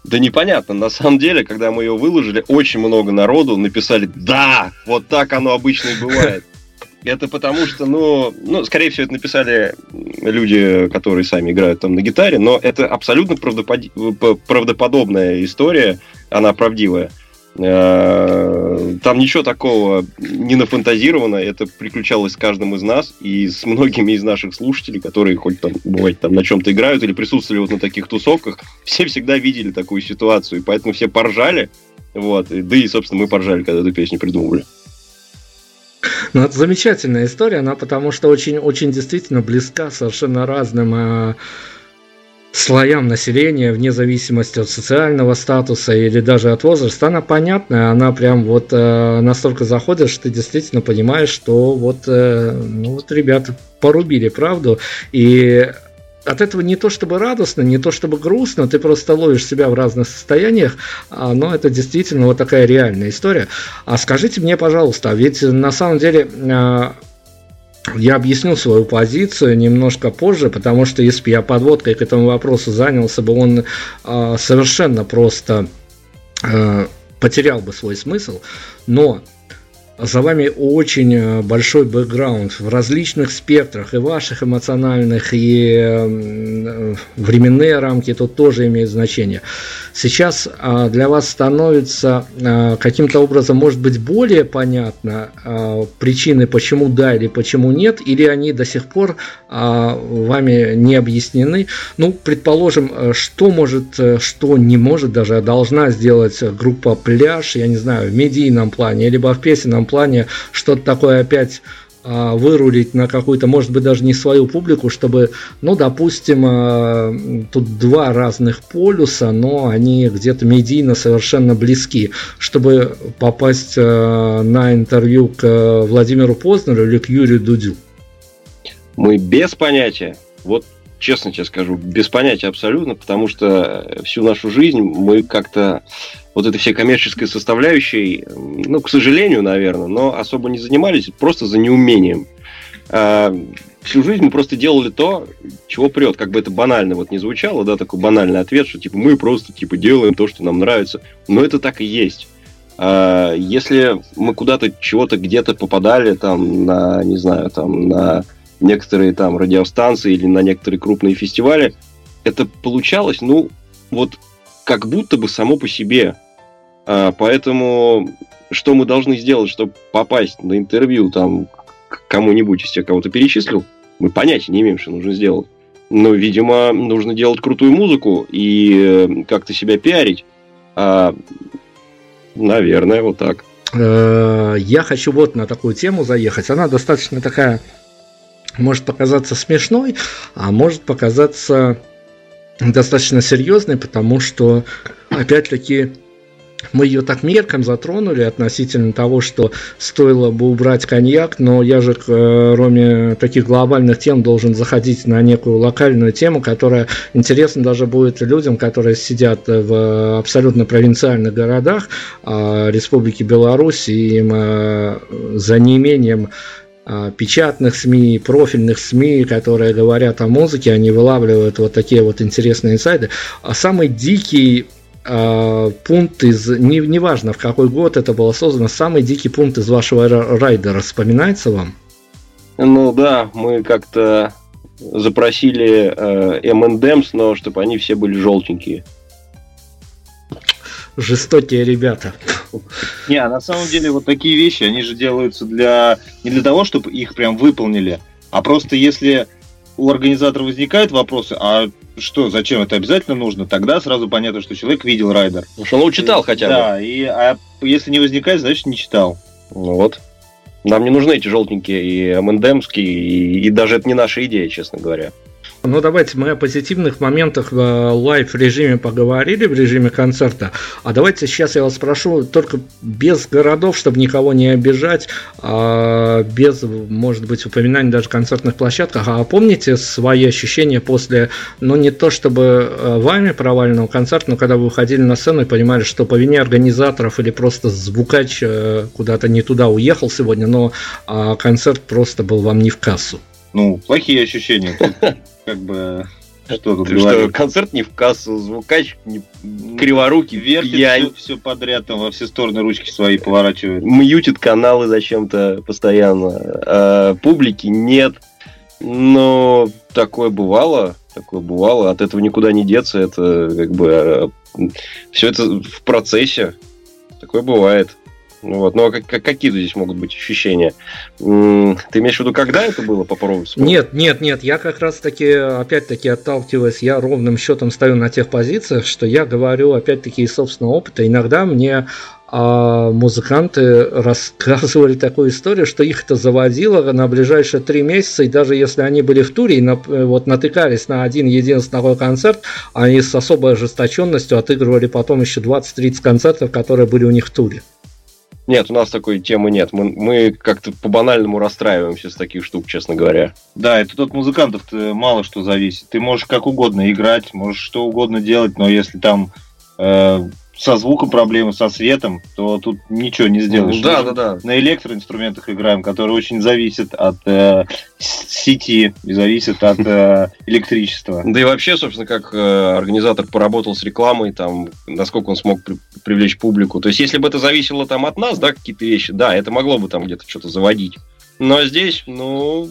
Speaker 3: Да непонятно, на самом деле, когда мы ее выложили, очень много народу написали «Да, вот так оно обычно и бывает». Это потому что, ну, ну, скорее всего, это написали люди, которые сами играют там на гитаре, но это абсолютно правдопод- правдоподобная история, она правдивая. Э, Там ничего такого не нафантазировано, это приключалось с каждым из нас и с многими из наших слушателей, которые хоть там, бывает, там на чем-то играют или присутствовали вот на таких тусовках, все всегда видели такую ситуацию, и поэтому все поржали, вот, да и, собственно, мы поржали, когда эту песню придумывали.
Speaker 2: Ну, это замечательная история, она потому что очень, очень действительно близка совершенно разным э, слоям населения, вне зависимости от социального статуса или даже от возраста. Она понятная, она прям вот э, настолько заходит, что ты действительно понимаешь, что вот, э, ну вот ребята порубили правду, и от этого не то чтобы радостно, не то чтобы грустно, ты просто ловишь себя в разных состояниях, а, но это действительно вот такая реальная история. А скажите мне, пожалуйста, а ведь на самом деле а, я объясню свою позицию немножко позже, потому что если бы я подводкой к этому вопросу занялся бы, он а, совершенно просто а, потерял бы свой смысл. Но за вами очень э, большой бэкграунд в различных спектрах, и ваших эмоциональных, и э, временные рамки тут тоже имеют значение. Сейчас а, для вас становится а, каким-то образом, может быть, более понятно а, причины, почему да или почему нет, или они до сих пор вами не объяснены. Ну, предположим, э, что может, что не может даже, а должна сделать группа «Пляж», я не знаю, в медийном плане, либо в песенном плане, что-то такое опять а, вырулить на какую-то, может быть, даже не свою публику, чтобы, ну, допустим, а, тут два разных полюса, но они где-то медийно совершенно близки, чтобы попасть а, на интервью к Владимиру Познеру или к Юрию Дудю?
Speaker 3: Мы без понятия. Вот честно тебе скажу, без понятия абсолютно, потому что всю нашу жизнь мы как-то вот этой всей коммерческой составляющей, ну, к сожалению, наверное, но особо не занимались, просто за неумением. А, всю жизнь мы просто делали то, чего прет, как бы это банально вот не звучало, да, такой банальный ответ, что типа мы просто типа делаем то, что нам нравится, но это так и есть. А, если мы куда-то чего-то где-то попадали там на, не знаю, там на некоторые там радиостанции или на некоторые крупные фестивали, это получалось, ну, вот как будто бы само по себе. А, поэтому что мы должны сделать, чтобы попасть на интервью там к кому-нибудь из тех, кого ты перечислил, мы понятия не имеем, что нужно сделать. Но, видимо, нужно делать крутую музыку и э, как-то себя пиарить. А, наверное, вот так.
Speaker 2: Э, я хочу вот на такую тему заехать. Она достаточно такая, может показаться смешной, а может показаться достаточно серьезной, потому что, опять-таки, мы ее так мельком затронули относительно того, что стоило бы убрать коньяк, но я же, кроме таких глобальных тем, должен заходить на некую локальную тему, которая интересна даже будет людям, которые сидят в абсолютно провинциальных городах а, Республики Беларусь, и им а, за неимением печатных СМИ, профильных СМИ, которые говорят о музыке, они вылавливают вот такие вот интересные инсайды. А самый дикий э, пункт из, не, неважно в какой год это было создано, самый дикий пункт из вашего райдера вспоминается вам?
Speaker 3: Ну да, мы как-то запросили э, M&M's, но чтобы они все были желтенькие.
Speaker 2: Жестокие ребята.
Speaker 4: Не, а на самом деле вот такие вещи, они же делаются для не для того, чтобы их прям выполнили, а просто если у организатора возникают вопросы, а что, зачем это обязательно нужно, тогда сразу понятно, что человек видел райдер.
Speaker 3: Потому что он читал хотя бы.
Speaker 4: Да, и а если не возникает, значит не читал.
Speaker 3: Ну вот. Нам не нужны эти желтенькие и МНДМские, и, и даже это не наша идея, честно говоря.
Speaker 2: Ну, давайте мы о позитивных моментах в live-режиме поговорили, в режиме концерта. А давайте сейчас я вас спрошу, только без городов, чтобы никого не обижать, а без, может быть, упоминаний даже концертных площадках. А помните свои ощущения после, ну, не то чтобы э, вами проваленного концерта, но когда вы выходили на сцену и понимали, что по вине организаторов или просто звукач э, куда-то не туда уехал сегодня, но а, концерт просто был вам не в кассу?
Speaker 4: Ну, плохие ощущения как бы
Speaker 3: что тут что, концерт не в кассу, звукач не, криворукий,
Speaker 4: вертит все, все подряд, там во все стороны ручки свои поворачивает.
Speaker 3: Мьютит каналы зачем-то постоянно. А, публики нет. Но такое бывало, такое бывало. От этого никуда не деться. Это как бы а, все это в процессе. Такое бывает. Вот. Ну, а как, какие здесь могут быть ощущения? Ты имеешь в виду, когда это было по поводу
Speaker 2: Нет, нет, нет. Я как раз таки, опять-таки, отталкиваясь, я ровным счетом стою на тех позициях, что я говорю, опять-таки, из собственного опыта. Иногда мне а музыканты рассказывали такую историю, что их это заводило на ближайшие три месяца, и даже если они были в туре и на, вот натыкались на один единственный концерт, они с особой ожесточенностью отыгрывали потом еще 20-30 концертов, которые были у них в туре.
Speaker 3: Нет, у нас такой темы нет. Мы, мы как-то по-банальному расстраиваемся с таких штук, честно говоря.
Speaker 4: Да, это тут музыкантов мало что зависит. Ты можешь как угодно играть, можешь что угодно делать, но если там э, со звуком проблемы, со светом, то тут ничего не сделаешь.
Speaker 3: да, да, да.
Speaker 4: На электроинструментах играем, которые очень зависят от э, сети и зависят от э, электричества.
Speaker 3: Да и вообще, собственно, как э, организатор поработал с рекламой, там, насколько он смог при привлечь публику. То есть, если бы это зависело там от нас, да, какие-то вещи, да, это могло бы там где-то что-то заводить. Но здесь, ну,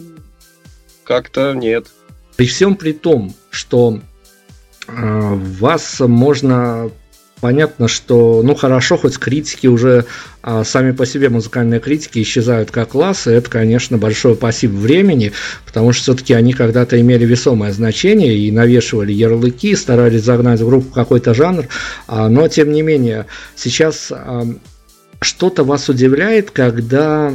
Speaker 3: как-то нет.
Speaker 2: При всем при том, что э, вас можно понятно, что, ну, хорошо, хоть критики уже а, сами по себе музыкальные критики исчезают как класс, и это, конечно, большой пассив времени, потому что все-таки они когда-то имели весомое значение и навешивали ярлыки, старались загнать в группу какой-то жанр, а, но, тем не менее, сейчас а, что-то вас удивляет, когда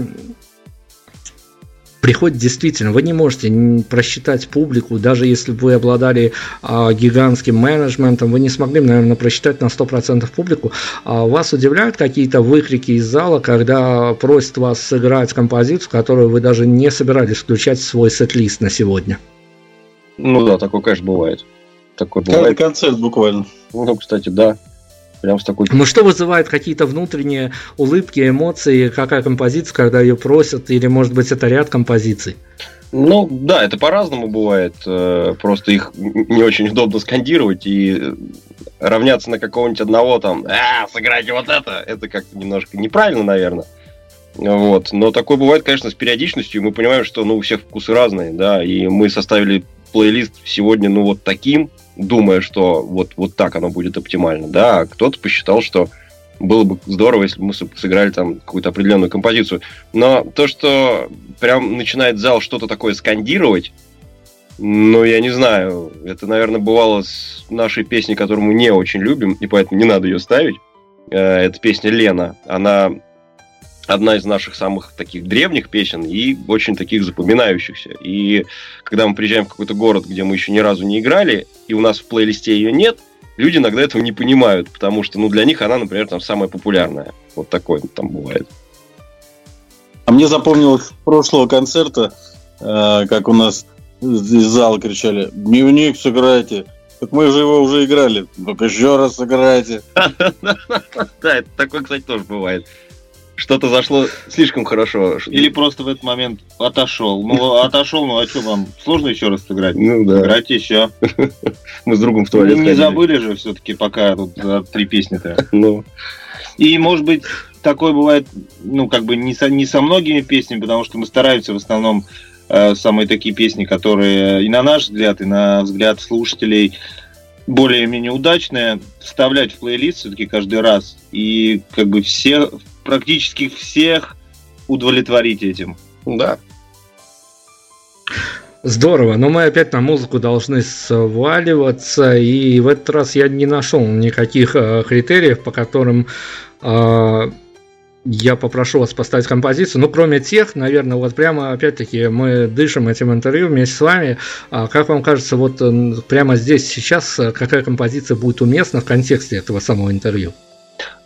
Speaker 2: приходит действительно, вы не можете просчитать публику, даже если бы вы обладали а, гигантским менеджментом, вы не смогли, наверное, просчитать на 100% публику. А вас удивляют какие-то выкрики из зала, когда просят вас сыграть композицию, которую вы даже не собирались включать в свой сет-лист на сегодня?
Speaker 3: Ну да, такое, конечно, бывает.
Speaker 5: Такое бывает. Каждый концерт буквально.
Speaker 3: Ну, кстати, да.
Speaker 2: Прям с такой... Ну что вызывает какие-то внутренние улыбки, эмоции, какая композиция, когда ее просят, или может быть это ряд композиций?
Speaker 3: Ну, да, это по-разному бывает. Э, просто их не очень удобно скандировать и равняться на какого-нибудь одного там, а, сыграйте вот это, это как-то немножко неправильно, наверное. Вот. Но такое бывает, конечно, с периодичностью. Мы понимаем, что ну, у всех вкусы разные, да, и мы составили плейлист сегодня, ну, вот таким, думая, что вот, вот так оно будет оптимально, да, а кто-то посчитал, что было бы здорово, если бы мы сыграли там какую-то определенную композицию. Но то, что прям начинает зал что-то такое скандировать, ну, я не знаю, это, наверное, бывало с нашей песней, которую мы не очень любим, и поэтому не надо ее ставить. Э, это песня Лена. Она одна из наших самых таких древних песен и очень таких запоминающихся. И когда мы приезжаем в какой-то город, где мы еще ни разу не играли, и у нас в плейлисте ее нет, люди иногда этого не понимают, потому что, ну, для них она, например, там самая популярная. Вот такое там бывает.
Speaker 5: А мне запомнилось прошлого концерта, э, как у нас из зала кричали «Дневник сыграйте!» Так мы же его уже играли. Только еще раз сыграйте.
Speaker 3: Да, такое, кстати, тоже бывает что-то зашло слишком хорошо.
Speaker 4: Или просто в этот момент отошел. Ну, отошел, ну а что вам? Сложно еще раз сыграть?
Speaker 3: Ну да.
Speaker 4: Играйте еще.
Speaker 3: Мы с другом в туалет
Speaker 4: Не забыли же все-таки пока тут три песни-то. Ну. И, может быть, такое бывает, ну, как бы не со, не со многими песнями, потому что мы стараемся в основном э, самые такие песни, которые и на наш взгляд, и на взгляд слушателей более-менее удачные, вставлять в плейлист все-таки каждый раз. И как бы все, практически всех удовлетворить этим.
Speaker 3: Да.
Speaker 2: Здорово, но мы опять на музыку должны сваливаться, и в этот раз я не нашел никаких э, критериев, по которым э, я попрошу вас поставить композицию. Ну, кроме тех, наверное, вот прямо опять-таки мы дышим этим интервью вместе с вами. А как вам кажется, вот прямо здесь сейчас э, какая композиция будет уместна в контексте этого самого интервью?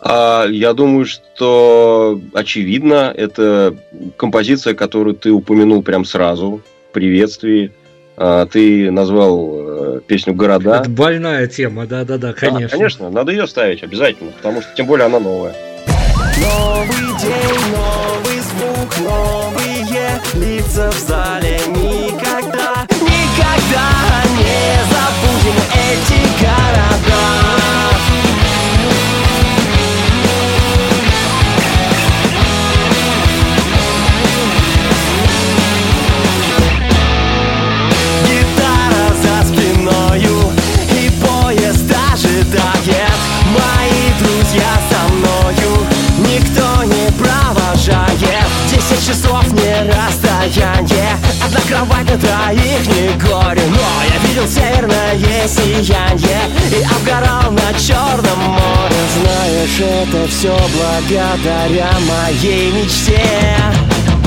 Speaker 3: Я думаю, что очевидно, это композиция, которую ты упомянул прям сразу в приветствии. А, ты назвал э, песню «Города».
Speaker 2: Это больная тема, да-да-да, конечно.
Speaker 3: Да, конечно, надо ее ставить обязательно, потому что тем более она новая.
Speaker 1: Новый день, новый звук, новые лица в зале расстояние Одна кровать на троих не горе Но я видел северное сияние И обгорал на Черном море. Знаешь, это все благодаря моей мечте.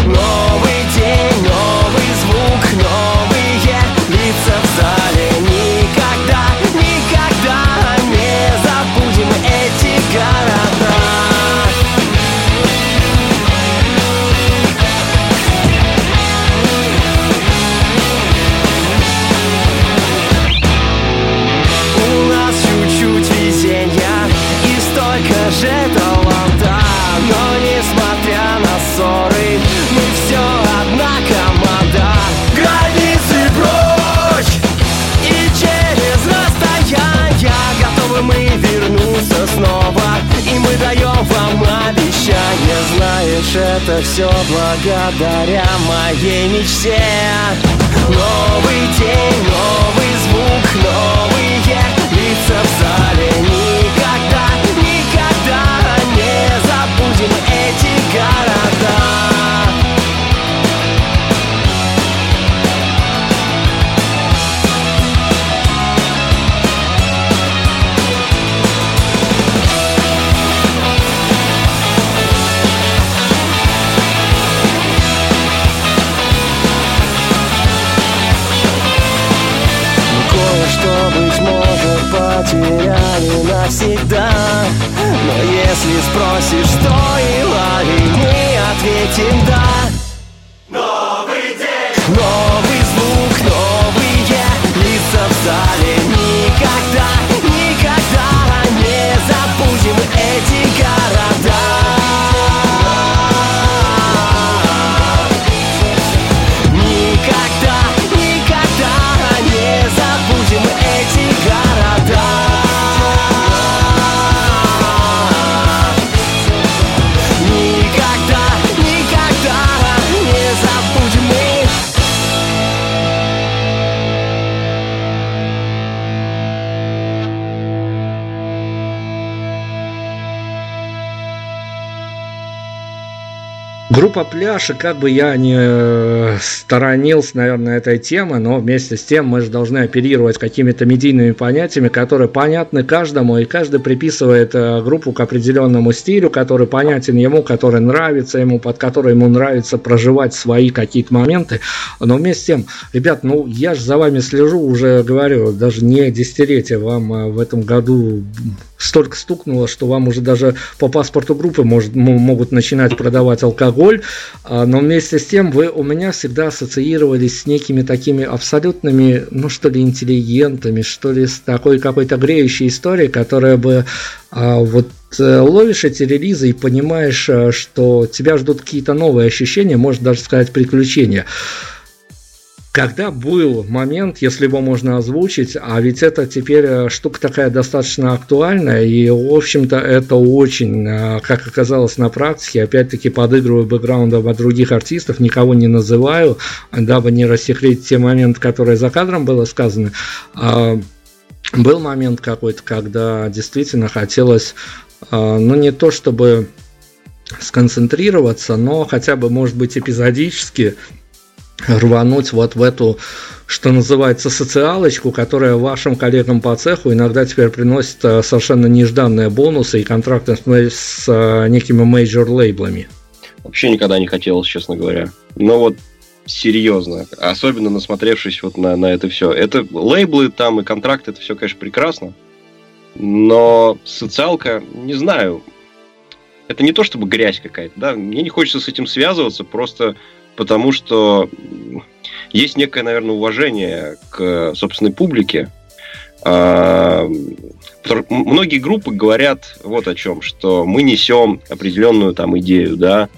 Speaker 1: Новый день, новый звук, новые лица в зале. Никогда, никогда не забудем эти города это все благодаря моей мечте. Новый день, новый звук, новые лица в зале навсегда Но если спросишь, стоило ли, мы ответим «да»
Speaker 2: Группа «Пляж», и как бы я не э, сторонился, наверное, этой темы, но вместе с тем мы же должны оперировать какими-то медийными понятиями, которые понятны каждому, и каждый приписывает э, группу к определенному стилю, который понятен ему, который нравится ему, под который ему нравится проживать свои какие-то моменты. Но вместе с тем, ребят, ну я же за вами слежу, уже говорю, даже не десятилетие, вам э, в этом году столько стукнуло, что вам уже даже по паспорту группы может, могут начинать продавать алкоголь, А, но вместе с тем вы у меня всегда ассоциировались с некими такими абсолютными, ну что ли, интеллигентами, что ли, с такой какой-то греющей историей, которая бы а, вот э, ловишь эти релизы и понимаешь, э, что тебя ждут какие-то новые ощущения, можно даже сказать приключения. Когда был момент, если его можно озвучить, а ведь это теперь э, штука такая достаточно актуальная, и, в общем-то, это очень, э, как оказалось на практике, опять-таки подыгрываю бэкграундом от других артистов, никого не называю, дабы не рассекретить те моменты, которые за кадром было сказано. А, Был момент какой-то, когда действительно хотелось, а, ну, не то чтобы сконцентрироваться, но хотя бы, может быть, эпизодически рвануть вот в эту, что называется, социалочку, которая вашим коллегам по цеху иногда теперь приносит э, совершенно нежданные бонусы и контракты с, э, некими мейджор-лейблами.
Speaker 3: Вообще никогда не хотелось, честно говоря. Но вот серьезно, особенно насмотревшись вот на, на это все. Это лейблы там и контракты, это все, конечно, прекрасно. Но социалка, не знаю, это не то чтобы грязь какая-то, да, мне не хочется с этим связываться, просто потому что есть некое, наверное, уважение к собственной публике. А, многие группы говорят вот о чем, что мы несем определенную там идею, да,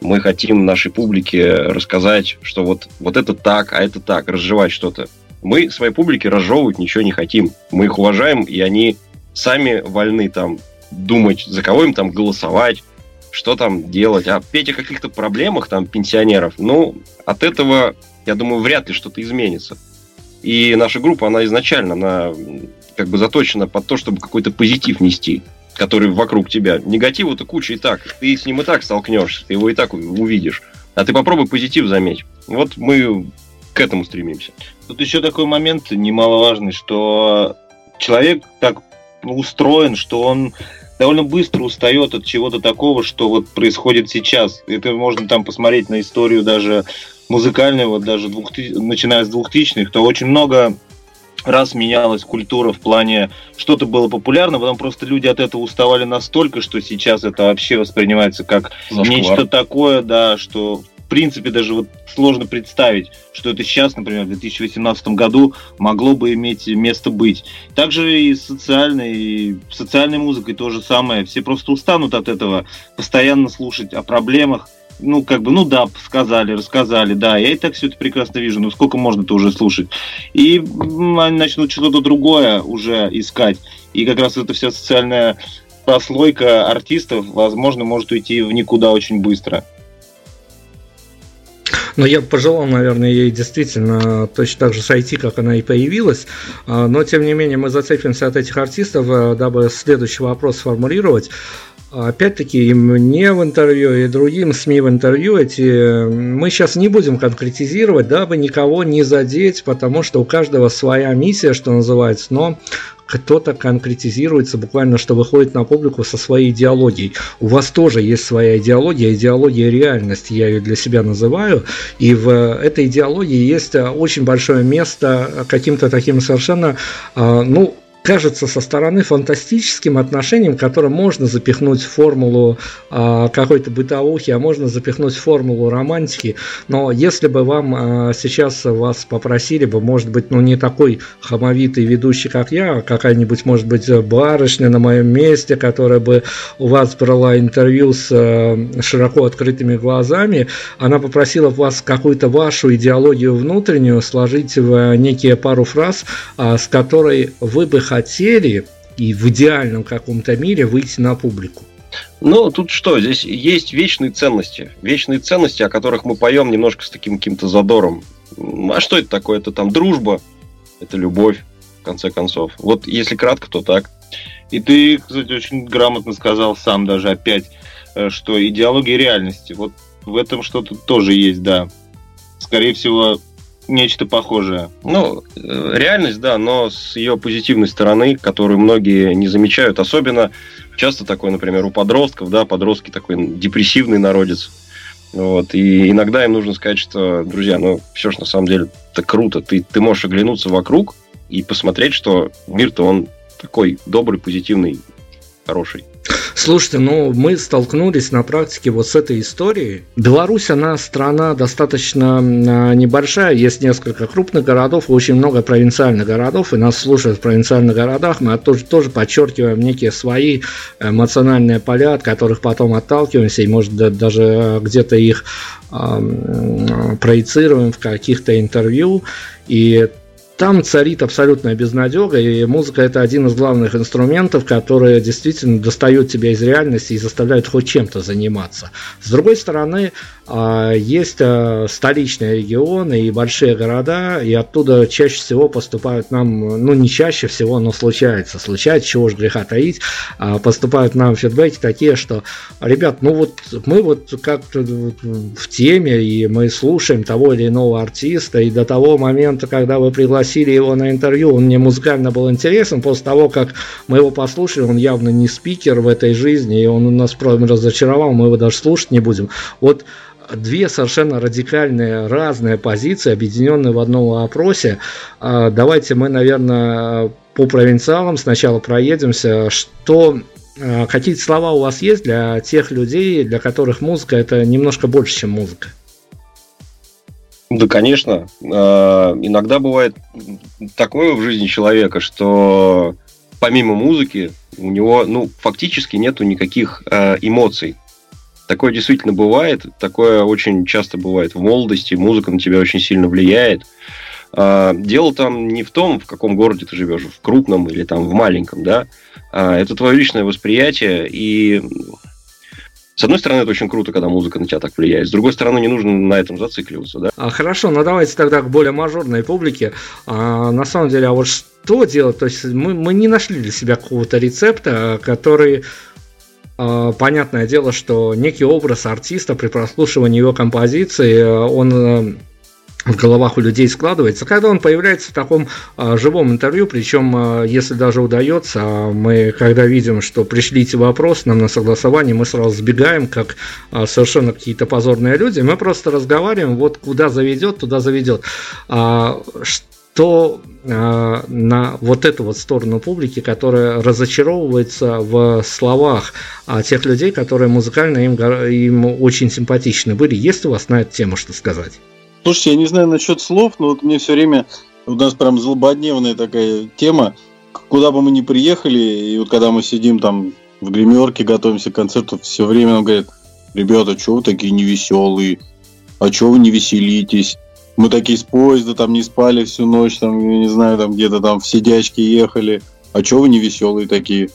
Speaker 3: мы хотим нашей публике рассказать, что вот, вот это так, а это так, разжевать что-то. Мы своей публике разжевывать ничего не хотим. Мы их уважаем, и они сами вольны там думать, за кого им там голосовать, что там делать. А петь о каких-то проблемах там пенсионеров, ну, от этого, я думаю, вряд ли что-то изменится. И наша группа, она изначально, она как бы заточена под то, чтобы какой-то позитив нести, который вокруг тебя. Негативу-то куча и так. Ты с ним и так столкнешься, ты его и так увидишь. А ты попробуй позитив заметь. Вот мы к этому стремимся.
Speaker 4: Тут еще такой момент немаловажный, что человек так устроен, что он довольно быстро устает от чего-то такого, что вот происходит сейчас. Это можно там посмотреть на историю даже музыкальную, вот даже двухты... начиная с двухтысячных, то очень много раз менялась культура в плане что-то было популярно, потом просто люди от этого уставали настолько, что сейчас это вообще воспринимается как
Speaker 3: Зашквар.
Speaker 4: нечто такое, да, что в принципе даже вот сложно представить, что это сейчас, например, в 2018 году могло бы иметь место быть. Также и социальной, и социальной музыкой то же самое. Все просто устанут от этого постоянно слушать о проблемах, ну, как бы, ну да, сказали, рассказали, да, я и так все это прекрасно вижу, но сколько можно-то уже слушать? И они начнут что-то другое уже искать. И как раз эта вся социальная прослойка артистов, возможно, может уйти в никуда очень быстро.
Speaker 2: Но я пожелал, наверное, ей действительно точно так же сойти, как она и появилась. А, Но, тем не менее, мы зацепимся от этих артистов, э, дабы следующий вопрос сформулировать. Опять-таки, и мне в интервью, и другим СМИ в интервью эти мы сейчас не будем конкретизировать, дабы никого не задеть, потому что у каждого своя миссия, что называется, но кто-то конкретизируется буквально, что выходит на публику со своей идеологией. У вас тоже есть своя идеология, идеология реальности, я ее для себя называю, и в этой идеологии есть очень большое место каким-то таким совершенно, ну, кажется со стороны фантастическим отношением, которое можно запихнуть в формулу э, какой-то бытовухи, а можно запихнуть в формулу романтики. Но если бы вам э, сейчас вас попросили бы, может быть, ну не такой хамовитый ведущий, как я, а какая-нибудь, может быть, барышня на моем месте, которая бы у вас брала интервью с э, широко открытыми глазами, она попросила вас какую-то вашу идеологию внутреннюю сложить в некие пару фраз, э, с которой вы бы хотели хотели и в идеальном каком-то мире выйти на публику?
Speaker 3: Ну, тут что, здесь есть вечные ценности. Вечные ценности, о которых мы поем немножко с таким каким-то задором. А что это такое? Это там дружба, это любовь, в конце концов. Вот если кратко, то так.
Speaker 4: И ты, кстати, очень грамотно сказал сам даже опять, э, что идеология реальности. Вот в этом что-то тоже есть, да. Скорее всего, нечто похожее.
Speaker 3: Ну, э, реальность, да, но с ее позитивной стороны, которую многие не замечают. Особенно часто такое, например, у подростков, да, подростки такой депрессивный народец. Вот, и иногда им нужно сказать, что, друзья, ну, все же на самом деле это круто. Ты, ты можешь оглянуться вокруг и посмотреть, что мир-то он такой добрый, позитивный, хороший.
Speaker 2: Слушайте, ну мы столкнулись на практике вот с этой историей. Беларусь, она страна достаточно а, небольшая, есть несколько крупных городов, очень много провинциальных городов, и нас слушают в провинциальных городах, мы тоже, тоже подчеркиваем некие свои эмоциональные поля, от которых потом отталкиваемся, и может даже где-то их э, проецируем в каких-то интервью, и там царит абсолютная безнадега, и музыка это один из главных инструментов, которые действительно достают тебя из реальности и заставляют хоть чем-то заниматься. С другой стороны, есть а, столичные регионы и большие города, и оттуда чаще всего поступают нам, ну не чаще всего, но случается, случается, чего же греха таить, а, поступают нам фидбэки такие, что, ребят, ну вот мы вот как-то в теме, и мы слушаем того или иного артиста, и до того момента, когда вы пригласили его на интервью, он мне музыкально был интересен, после того, как мы его послушали, он явно не спикер в этой жизни, и он нас просто разочаровал, мы его даже слушать не будем. Вот две совершенно радикальные разные позиции, объединенные в одном вопросе. А, давайте мы, наверное, по провинциалам сначала проедемся. Что а, какие слова у вас есть для тех людей, для которых музыка это немножко больше, чем музыка?
Speaker 3: Да, конечно. А, иногда бывает такое в жизни человека, что помимо музыки у него, ну, фактически нету никаких эмоций. Такое действительно бывает. Такое очень часто бывает в молодости. Музыка на тебя очень сильно влияет. А, дело там не в том, в каком городе ты живешь, в крупном или там в маленьком, да. А, это твое личное восприятие. И с одной стороны, это очень круто, когда музыка на тебя так влияет. С другой стороны, не нужно на этом зацикливаться, да?
Speaker 2: А, хорошо, ну давайте тогда к более мажорной публике. А, на самом деле, а вот что делать? То есть мы, мы не нашли для себя какого-то рецепта, который понятное дело, что некий образ артиста при прослушивании его композиции, э, он э, в головах у людей складывается, когда он появляется в таком а, живом интервью, причем, а, если даже удается, а, мы когда видим, что пришлите вопрос нам на согласование, мы сразу сбегаем, как а, совершенно какие-то позорные люди, мы просто разговариваем, вот куда заведет, туда заведет. А, то э, на вот эту вот сторону публики, которая разочаровывается в словах а тех людей, которые музыкально им, им очень симпатичны были. Есть у вас на эту тему что сказать?
Speaker 5: Слушайте, я не знаю насчет слов, но вот мне все время у нас прям злободневная такая тема. Куда бы мы ни приехали, и вот когда мы сидим там в гримерке, готовимся к концерту, все время нам говорят, ребята, что вы такие невеселые? А что вы не веселитесь? Мы такие с поезда там не спали всю ночь, там, я не знаю, там где-то там в сидячке ехали. А чего вы не веселые такие?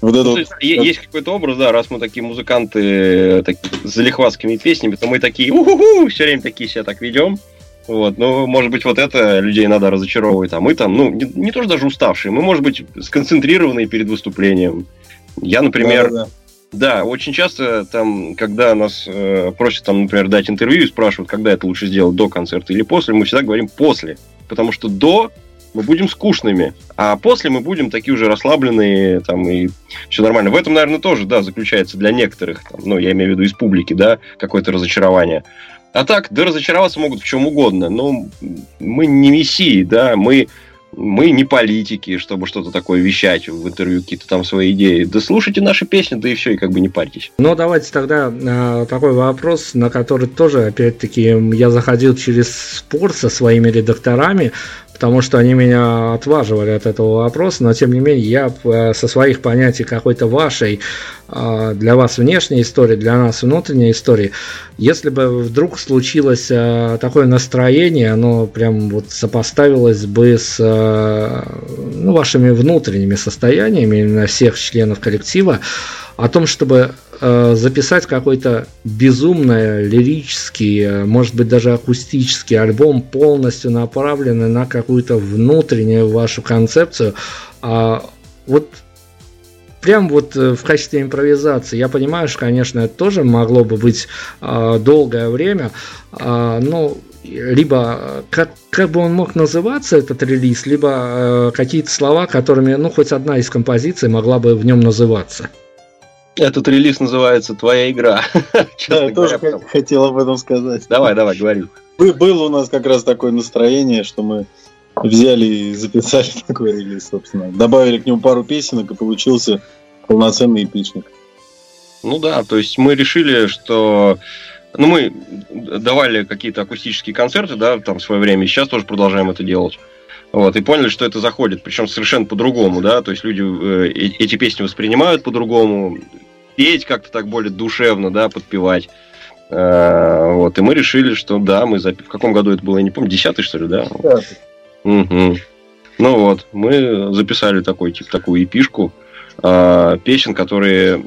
Speaker 3: Вот это ну, вот... Есть какой-то образ, да, раз мы такие музыканты э, так, с залихватскими песнями, то мы такие, уху все время такие себя так ведем. Вот, ну, может быть, вот это людей надо разочаровывать, а мы там, ну, не, не то, что даже уставшие, мы, может быть, сконцентрированные перед выступлением. Я, например, да, да. Да, очень часто там, когда нас э, просят, там, например, дать интервью и спрашивают, когда это лучше сделать, до концерта или после, мы всегда говорим после. Потому что до мы будем скучными, а после мы будем такие уже расслабленные, там, и все нормально. В этом, наверное, тоже, да, заключается для некоторых, там, ну, я имею в виду из публики, да, какое-то разочарование. А так, да разочароваться могут в чем угодно, но мы не мессии, да, мы мы не политики, чтобы что-то такое вещать в интервью, какие-то там свои идеи. Да слушайте наши песни, да и все, и как бы не парьтесь.
Speaker 2: Ну, давайте тогда э, такой вопрос, на который тоже, опять-таки, я заходил через спор со своими редакторами потому что они меня отваживали от этого вопроса, но тем не менее я э, со своих понятий какой-то вашей э, для вас внешней истории, для нас внутренней истории, если бы вдруг случилось э, такое настроение, оно прям вот сопоставилось бы с ну, вашими внутренними состояниями именно всех членов коллектива, о том, чтобы записать какой-то безумный лирический, э, может быть даже акустический альбом, полностью направленный на какую-то внутреннюю вашу концепцию. А вот прям вот э, в качестве импровизации. Я понимаю, что, конечно, это тоже могло бы быть э, долгое время, э, но либо как, как бы он мог называться, этот релиз, либо э, какие-то слова, которыми, ну, хоть одна из композиций могла бы в нем называться.
Speaker 3: Этот релиз называется «Твоя игра».
Speaker 5: Да, я тоже хотел об этом сказать.
Speaker 3: Давай, давай, говори.
Speaker 5: Было у нас как раз такое настроение, что мы взяли и записали такой релиз, собственно. Добавили к нему пару песенок, и получился полноценный эпичник.
Speaker 3: Ну да, то есть мы решили, что ну, мы давали какие-то акустические концерты, да, там в свое время, и сейчас тоже продолжаем это делать. Вот, и поняли, что это заходит, причем совершенно по-другому, да, то есть люди э, эти песни воспринимают по-другому, петь как-то так более душевно, да, подпевать. Э, вот, и мы решили, что да, мы запи... в каком году это было, я не помню, десятый, что ли, да? Десятый. Угу. Ну вот, мы записали такой, типа, такую эпишку э, песен, которые,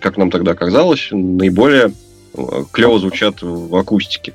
Speaker 3: как нам тогда казалось, наиболее э, клево звучат в акустике.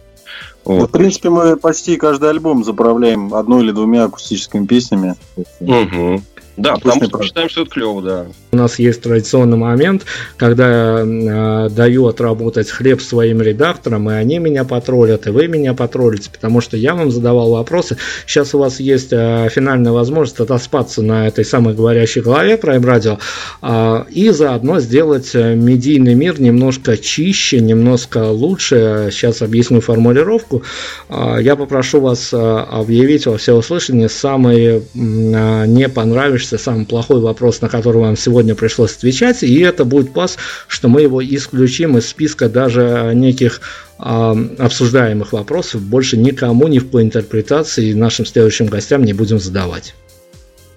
Speaker 5: Вот. В принципе, мы почти каждый альбом заправляем одной или двумя акустическими песнями.
Speaker 3: Угу. Да, потому что считаем, что это клево, да.
Speaker 2: У нас есть традиционный момент, когда я э, даю отработать хлеб своим редакторам, и они меня потроллят, и вы меня потроллите, потому что я вам задавал вопросы. Сейчас у вас есть э, финальная возможность отоспаться на этой самой говорящей голове Prime Radio э, и заодно сделать э, медийный мир немножко чище, немножко лучше. Сейчас объясню формулировку. Э, я попрошу вас э, объявить во всеуслышание самые э, не понравившиеся получится самый плохой вопрос, на который вам сегодня пришлось отвечать, и это будет пас, что мы его исключим из списка даже неких э, обсуждаемых вопросов, больше никому ни в по интерпретации нашим следующим гостям не будем задавать.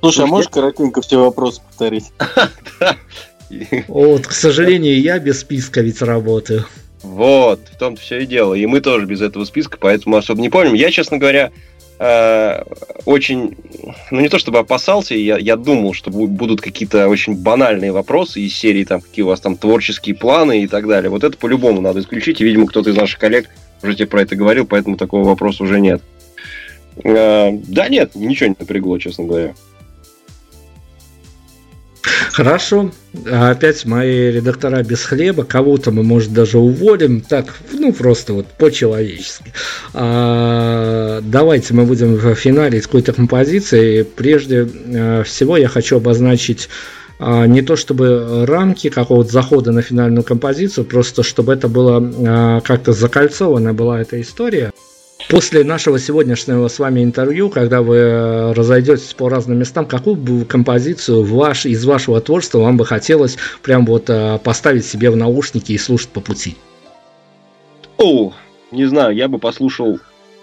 Speaker 5: Слушай, а можешь коротенько все вопросы повторить?
Speaker 2: Вот, к сожалению, я без списка ведь работаю.
Speaker 3: Вот, в том-то все и дело. И мы тоже без этого списка, поэтому особо не помним. Я, честно говоря, очень, ну не то чтобы опасался, я, я думал, что будут какие-то очень банальные вопросы из серии, там, какие у вас там творческие планы и так далее. Вот это по-любому надо исключить, и, видимо, кто-то из наших коллег уже тебе про это говорил, поэтому такого вопроса уже нет. Э, да нет, ничего не напрягло, честно говоря.
Speaker 2: Хорошо. Опять мои редактора без хлеба. Кого-то мы, может, даже уволим. Так, ну, просто вот по-человечески. А, давайте мы будем в финале с какой-то композиции. Прежде э, всего я хочу обозначить а, не то чтобы рамки какого-то захода на финальную композицию, просто чтобы это было а, как-то закольцована была эта история. После нашего сегодняшнего с вами интервью, когда вы э, разойдетесь по разным местам, какую бы композицию ваш, из вашего творчества вам бы хотелось прям вот э, поставить себе в наушники и слушать по пути?
Speaker 3: О, не знаю, я бы послушал,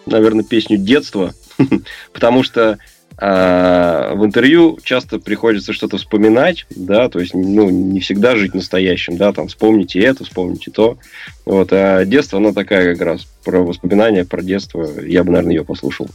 Speaker 3: наверное, песню детства, потому что в интервью часто приходится что-то вспоминать, да, то есть, ну, не всегда жить настоящим, да, там, вспомните это, вспомните то. Вот, а детство, оно такая как раз про воспоминания, про детство. Я бы, наверное, ее послушал.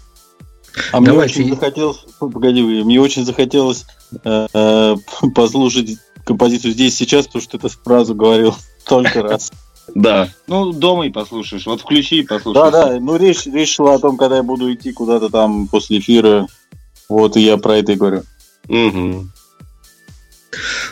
Speaker 5: А мне Давайте. очень захотелось, погоди, мне очень захотелось э, э, послушать композицию здесь сейчас, потому что ты эту фразу говорил только раз.
Speaker 3: Да.
Speaker 4: Ну, дома и послушаешь. Вот включи и послушай.
Speaker 5: Да, да. Ну, речь, речь шла о том, когда я буду идти куда-то там после эфира вот и я про это и говорю. Угу.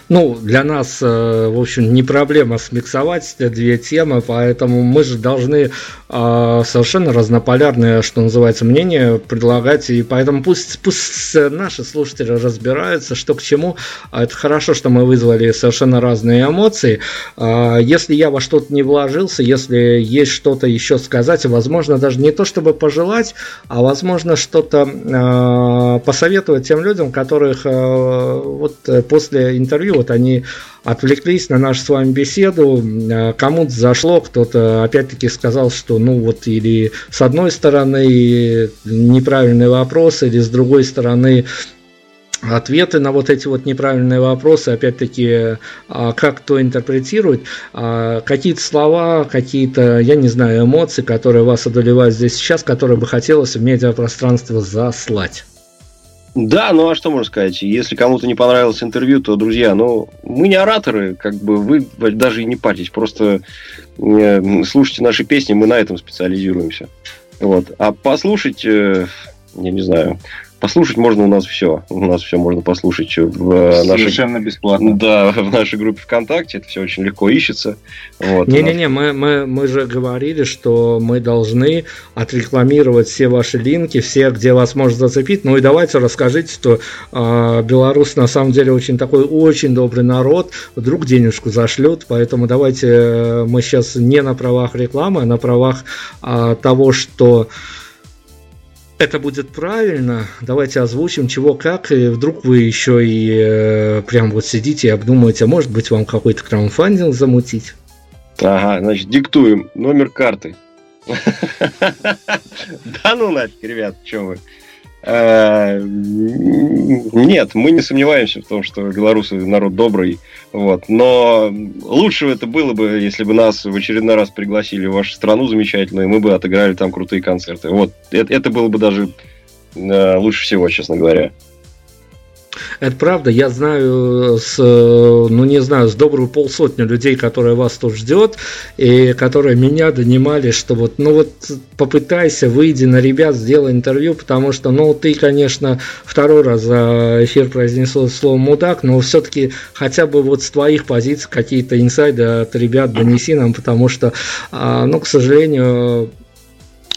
Speaker 2: Ну, для нас, э, в общем, не проблема смиксовать две темы, поэтому мы же должны э, совершенно разнополярные, что называется, мнения предлагать, и поэтому пусть, пусть наши слушатели разбираются, что к чему. Это хорошо, что мы вызвали совершенно разные эмоции. Э, если я во что-то не вложился, если есть что-то еще сказать, возможно, даже не то, чтобы пожелать, а возможно, что-то посоветовать тем людям, которых вот после интервью вот они отвлеклись на нашу с вами беседу, э, кому-то зашло, кто-то опять-таки сказал, что ну вот или с одной стороны неправильный вопрос, или с другой стороны ответы на вот эти вот неправильные вопросы, опять-таки, а, как кто интерпретирует, а, какие-то слова, какие-то, я не знаю, эмоции, которые вас одолевают здесь сейчас, которые бы хотелось в медиапространство заслать.
Speaker 3: Да, ну а что можно сказать? Если кому-то не понравилось интервью, то, друзья, ну, мы не ораторы, как бы вы даже и не парьтесь, просто э, слушайте наши песни, мы на этом специализируемся. Вот. А послушать, э, я не знаю, Послушать можно у нас все. У нас все можно послушать в
Speaker 4: э, нашей... Совершенно бесплатно.
Speaker 3: Да, в нашей группе ВКонтакте. Это все очень легко ищется.
Speaker 2: Вот, Не-не-не, мы, мы, мы же говорили, что мы должны отрекламировать все ваши линки, все, где вас может зацепить. Ну и давайте расскажите, что э, Беларусь на самом деле очень такой очень добрый народ. Вдруг денежку зашлют. Поэтому давайте э, мы сейчас не на правах рекламы, а на правах э, того, что это будет правильно, давайте озвучим чего как, и вдруг вы еще и э, прям вот сидите и обдумываете, а может быть вам какой-то краудфандинг замутить?
Speaker 3: Ага, значит, диктуем номер карты. Да ну нафиг, ребят, что вы. Э, нет, мы не сомневаемся в том, что белорусы народ добрый, вот. Но лучше это было бы, если бы нас в очередной раз пригласили в вашу страну замечательную, и мы бы отыграли там крутые концерты. Вот, это, это было бы даже э, лучше всего, честно говоря.
Speaker 2: Это правда, я знаю, с, ну не знаю, с добрую полсотни людей, которые вас тут ждет, и которые меня донимали, что вот, ну вот попытайся, выйди на ребят, сделай интервью, потому что, ну ты, конечно, второй раз за эфир произнесла слово мудак, но все-таки хотя бы вот с твоих позиций какие-то инсайды от ребят донеси нам, потому что, а, ну, к сожалению,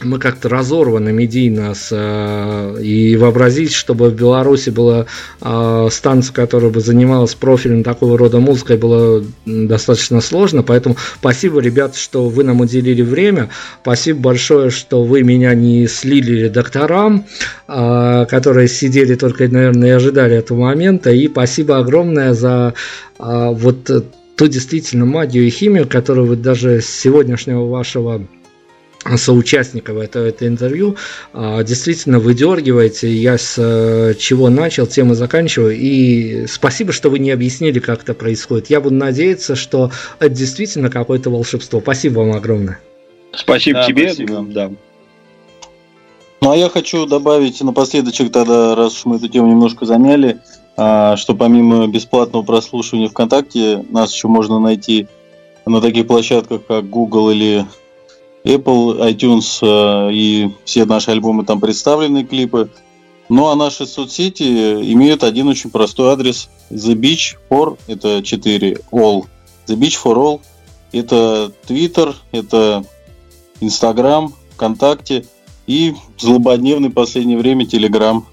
Speaker 2: мы как-то разорваны медийно с, э, и вообразить, чтобы в Беларуси была э, станция, которая бы занималась профилем такого рода музыкой, было достаточно сложно. Поэтому спасибо, ребят, что вы нам уделили время. Спасибо большое, что вы меня не слили редакторам, э, которые сидели только, наверное, и ожидали этого момента. И спасибо огромное за э, вот ту действительно магию и химию, которую вы даже с сегодняшнего вашего соучастников этого, этого интервью а, действительно выдергиваете. Я с э, чего начал, тем и заканчиваю. И спасибо, что вы не объяснили, как это происходит. Я буду надеяться, что это действительно какое-то волшебство. Спасибо вам огромное.
Speaker 3: Спасибо да, тебе. Спасибо. Да.
Speaker 5: Ну, а я хочу добавить напоследочек тогда, раз уж мы эту тему немножко замяли, а, что помимо бесплатного прослушивания ВКонтакте, нас еще можно найти на таких площадках, как Google или Apple, iTunes э, и все наши альбомы там представлены, клипы. Ну а наши соцсети имеют один очень простой адрес. The Beach for, это 4 all. The Beach for all. Это Twitter, это Instagram, ВКонтакте и злободневный в последнее время Telegram.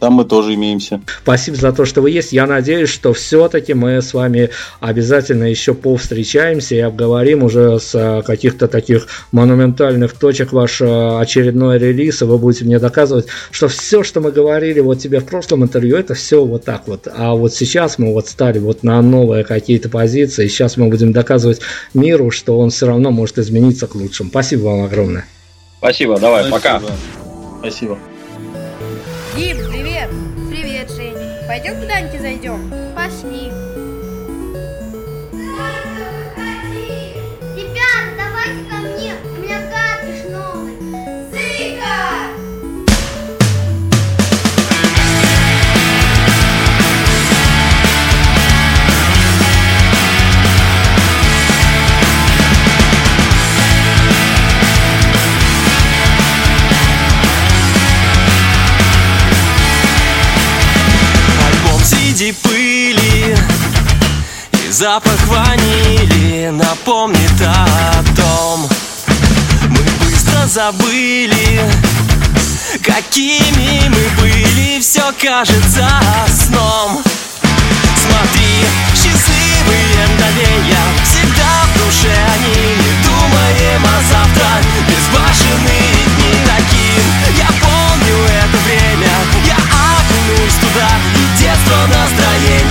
Speaker 5: Там мы тоже имеемся.
Speaker 2: Спасибо за то, что вы есть. Я надеюсь, что все-таки мы с вами обязательно еще повстречаемся и обговорим уже с э, каких-то таких монументальных точек ваш э, очередной релиз, и вы будете мне доказывать, что все, что мы говорили вот тебе в прошлом интервью, это все вот так вот. А вот сейчас мы вот стали вот на новые какие-то позиции, и сейчас мы будем доказывать миру, что он все равно может измениться к лучшему. Спасибо вам огромное.
Speaker 3: Спасибо, давай, Спасибо. пока.
Speaker 5: Спасибо.
Speaker 7: Пойдем куда-нибудь зайдем?
Speaker 8: запах ванили напомнит о том. Мы быстро забыли, какими мы были Все кажется сном. Смотри, счастливые мгновения Всегда в душе они. Не думаем о завтра Безбашенные дни таким Я помню это время Я окунусь туда И детство
Speaker 1: настроение.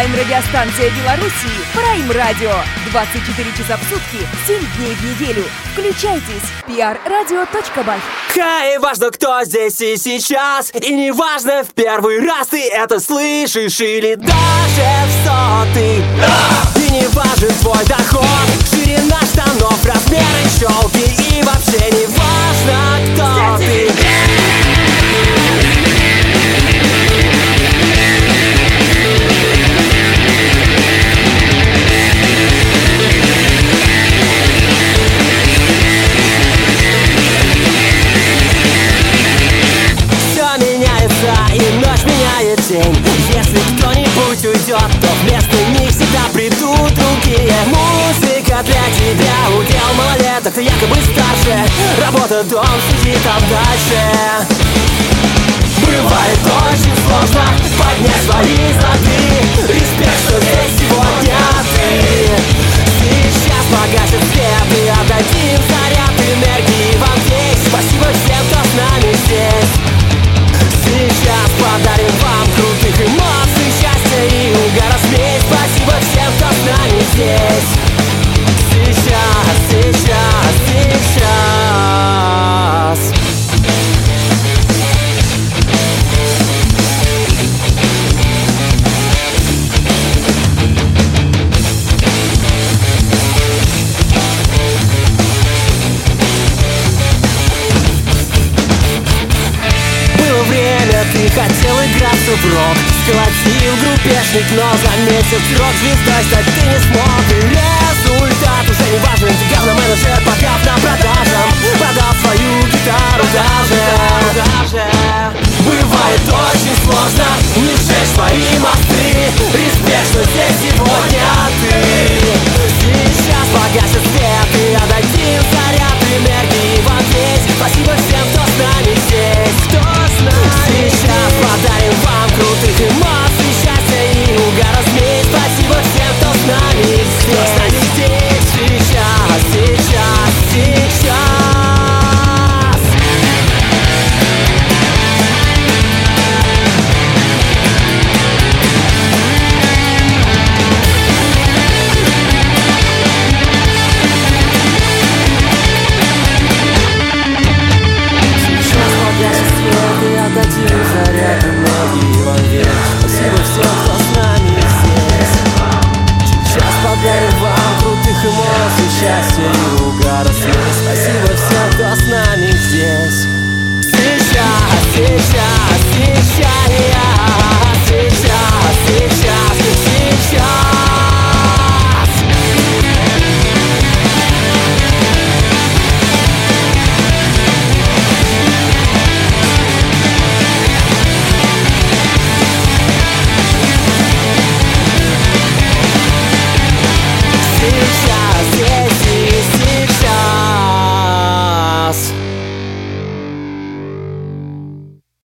Speaker 1: Онлайн-радиостанция Беларуси Прайм Радио 24 часа в сутки, 7 дней в неделю. Включайтесь. prradio.by
Speaker 8: Хай, важно, кто здесь и сейчас. И не важно, в первый раз ты это слышишь или даже в сотый. Да! И не важен твой доход, ширина штанов, размеры щелки. для тебя Удел малолеток, ты якобы старше. Работа, дом, сиди там дальше. Бывает очень сложно поднять свои
Speaker 1: знаки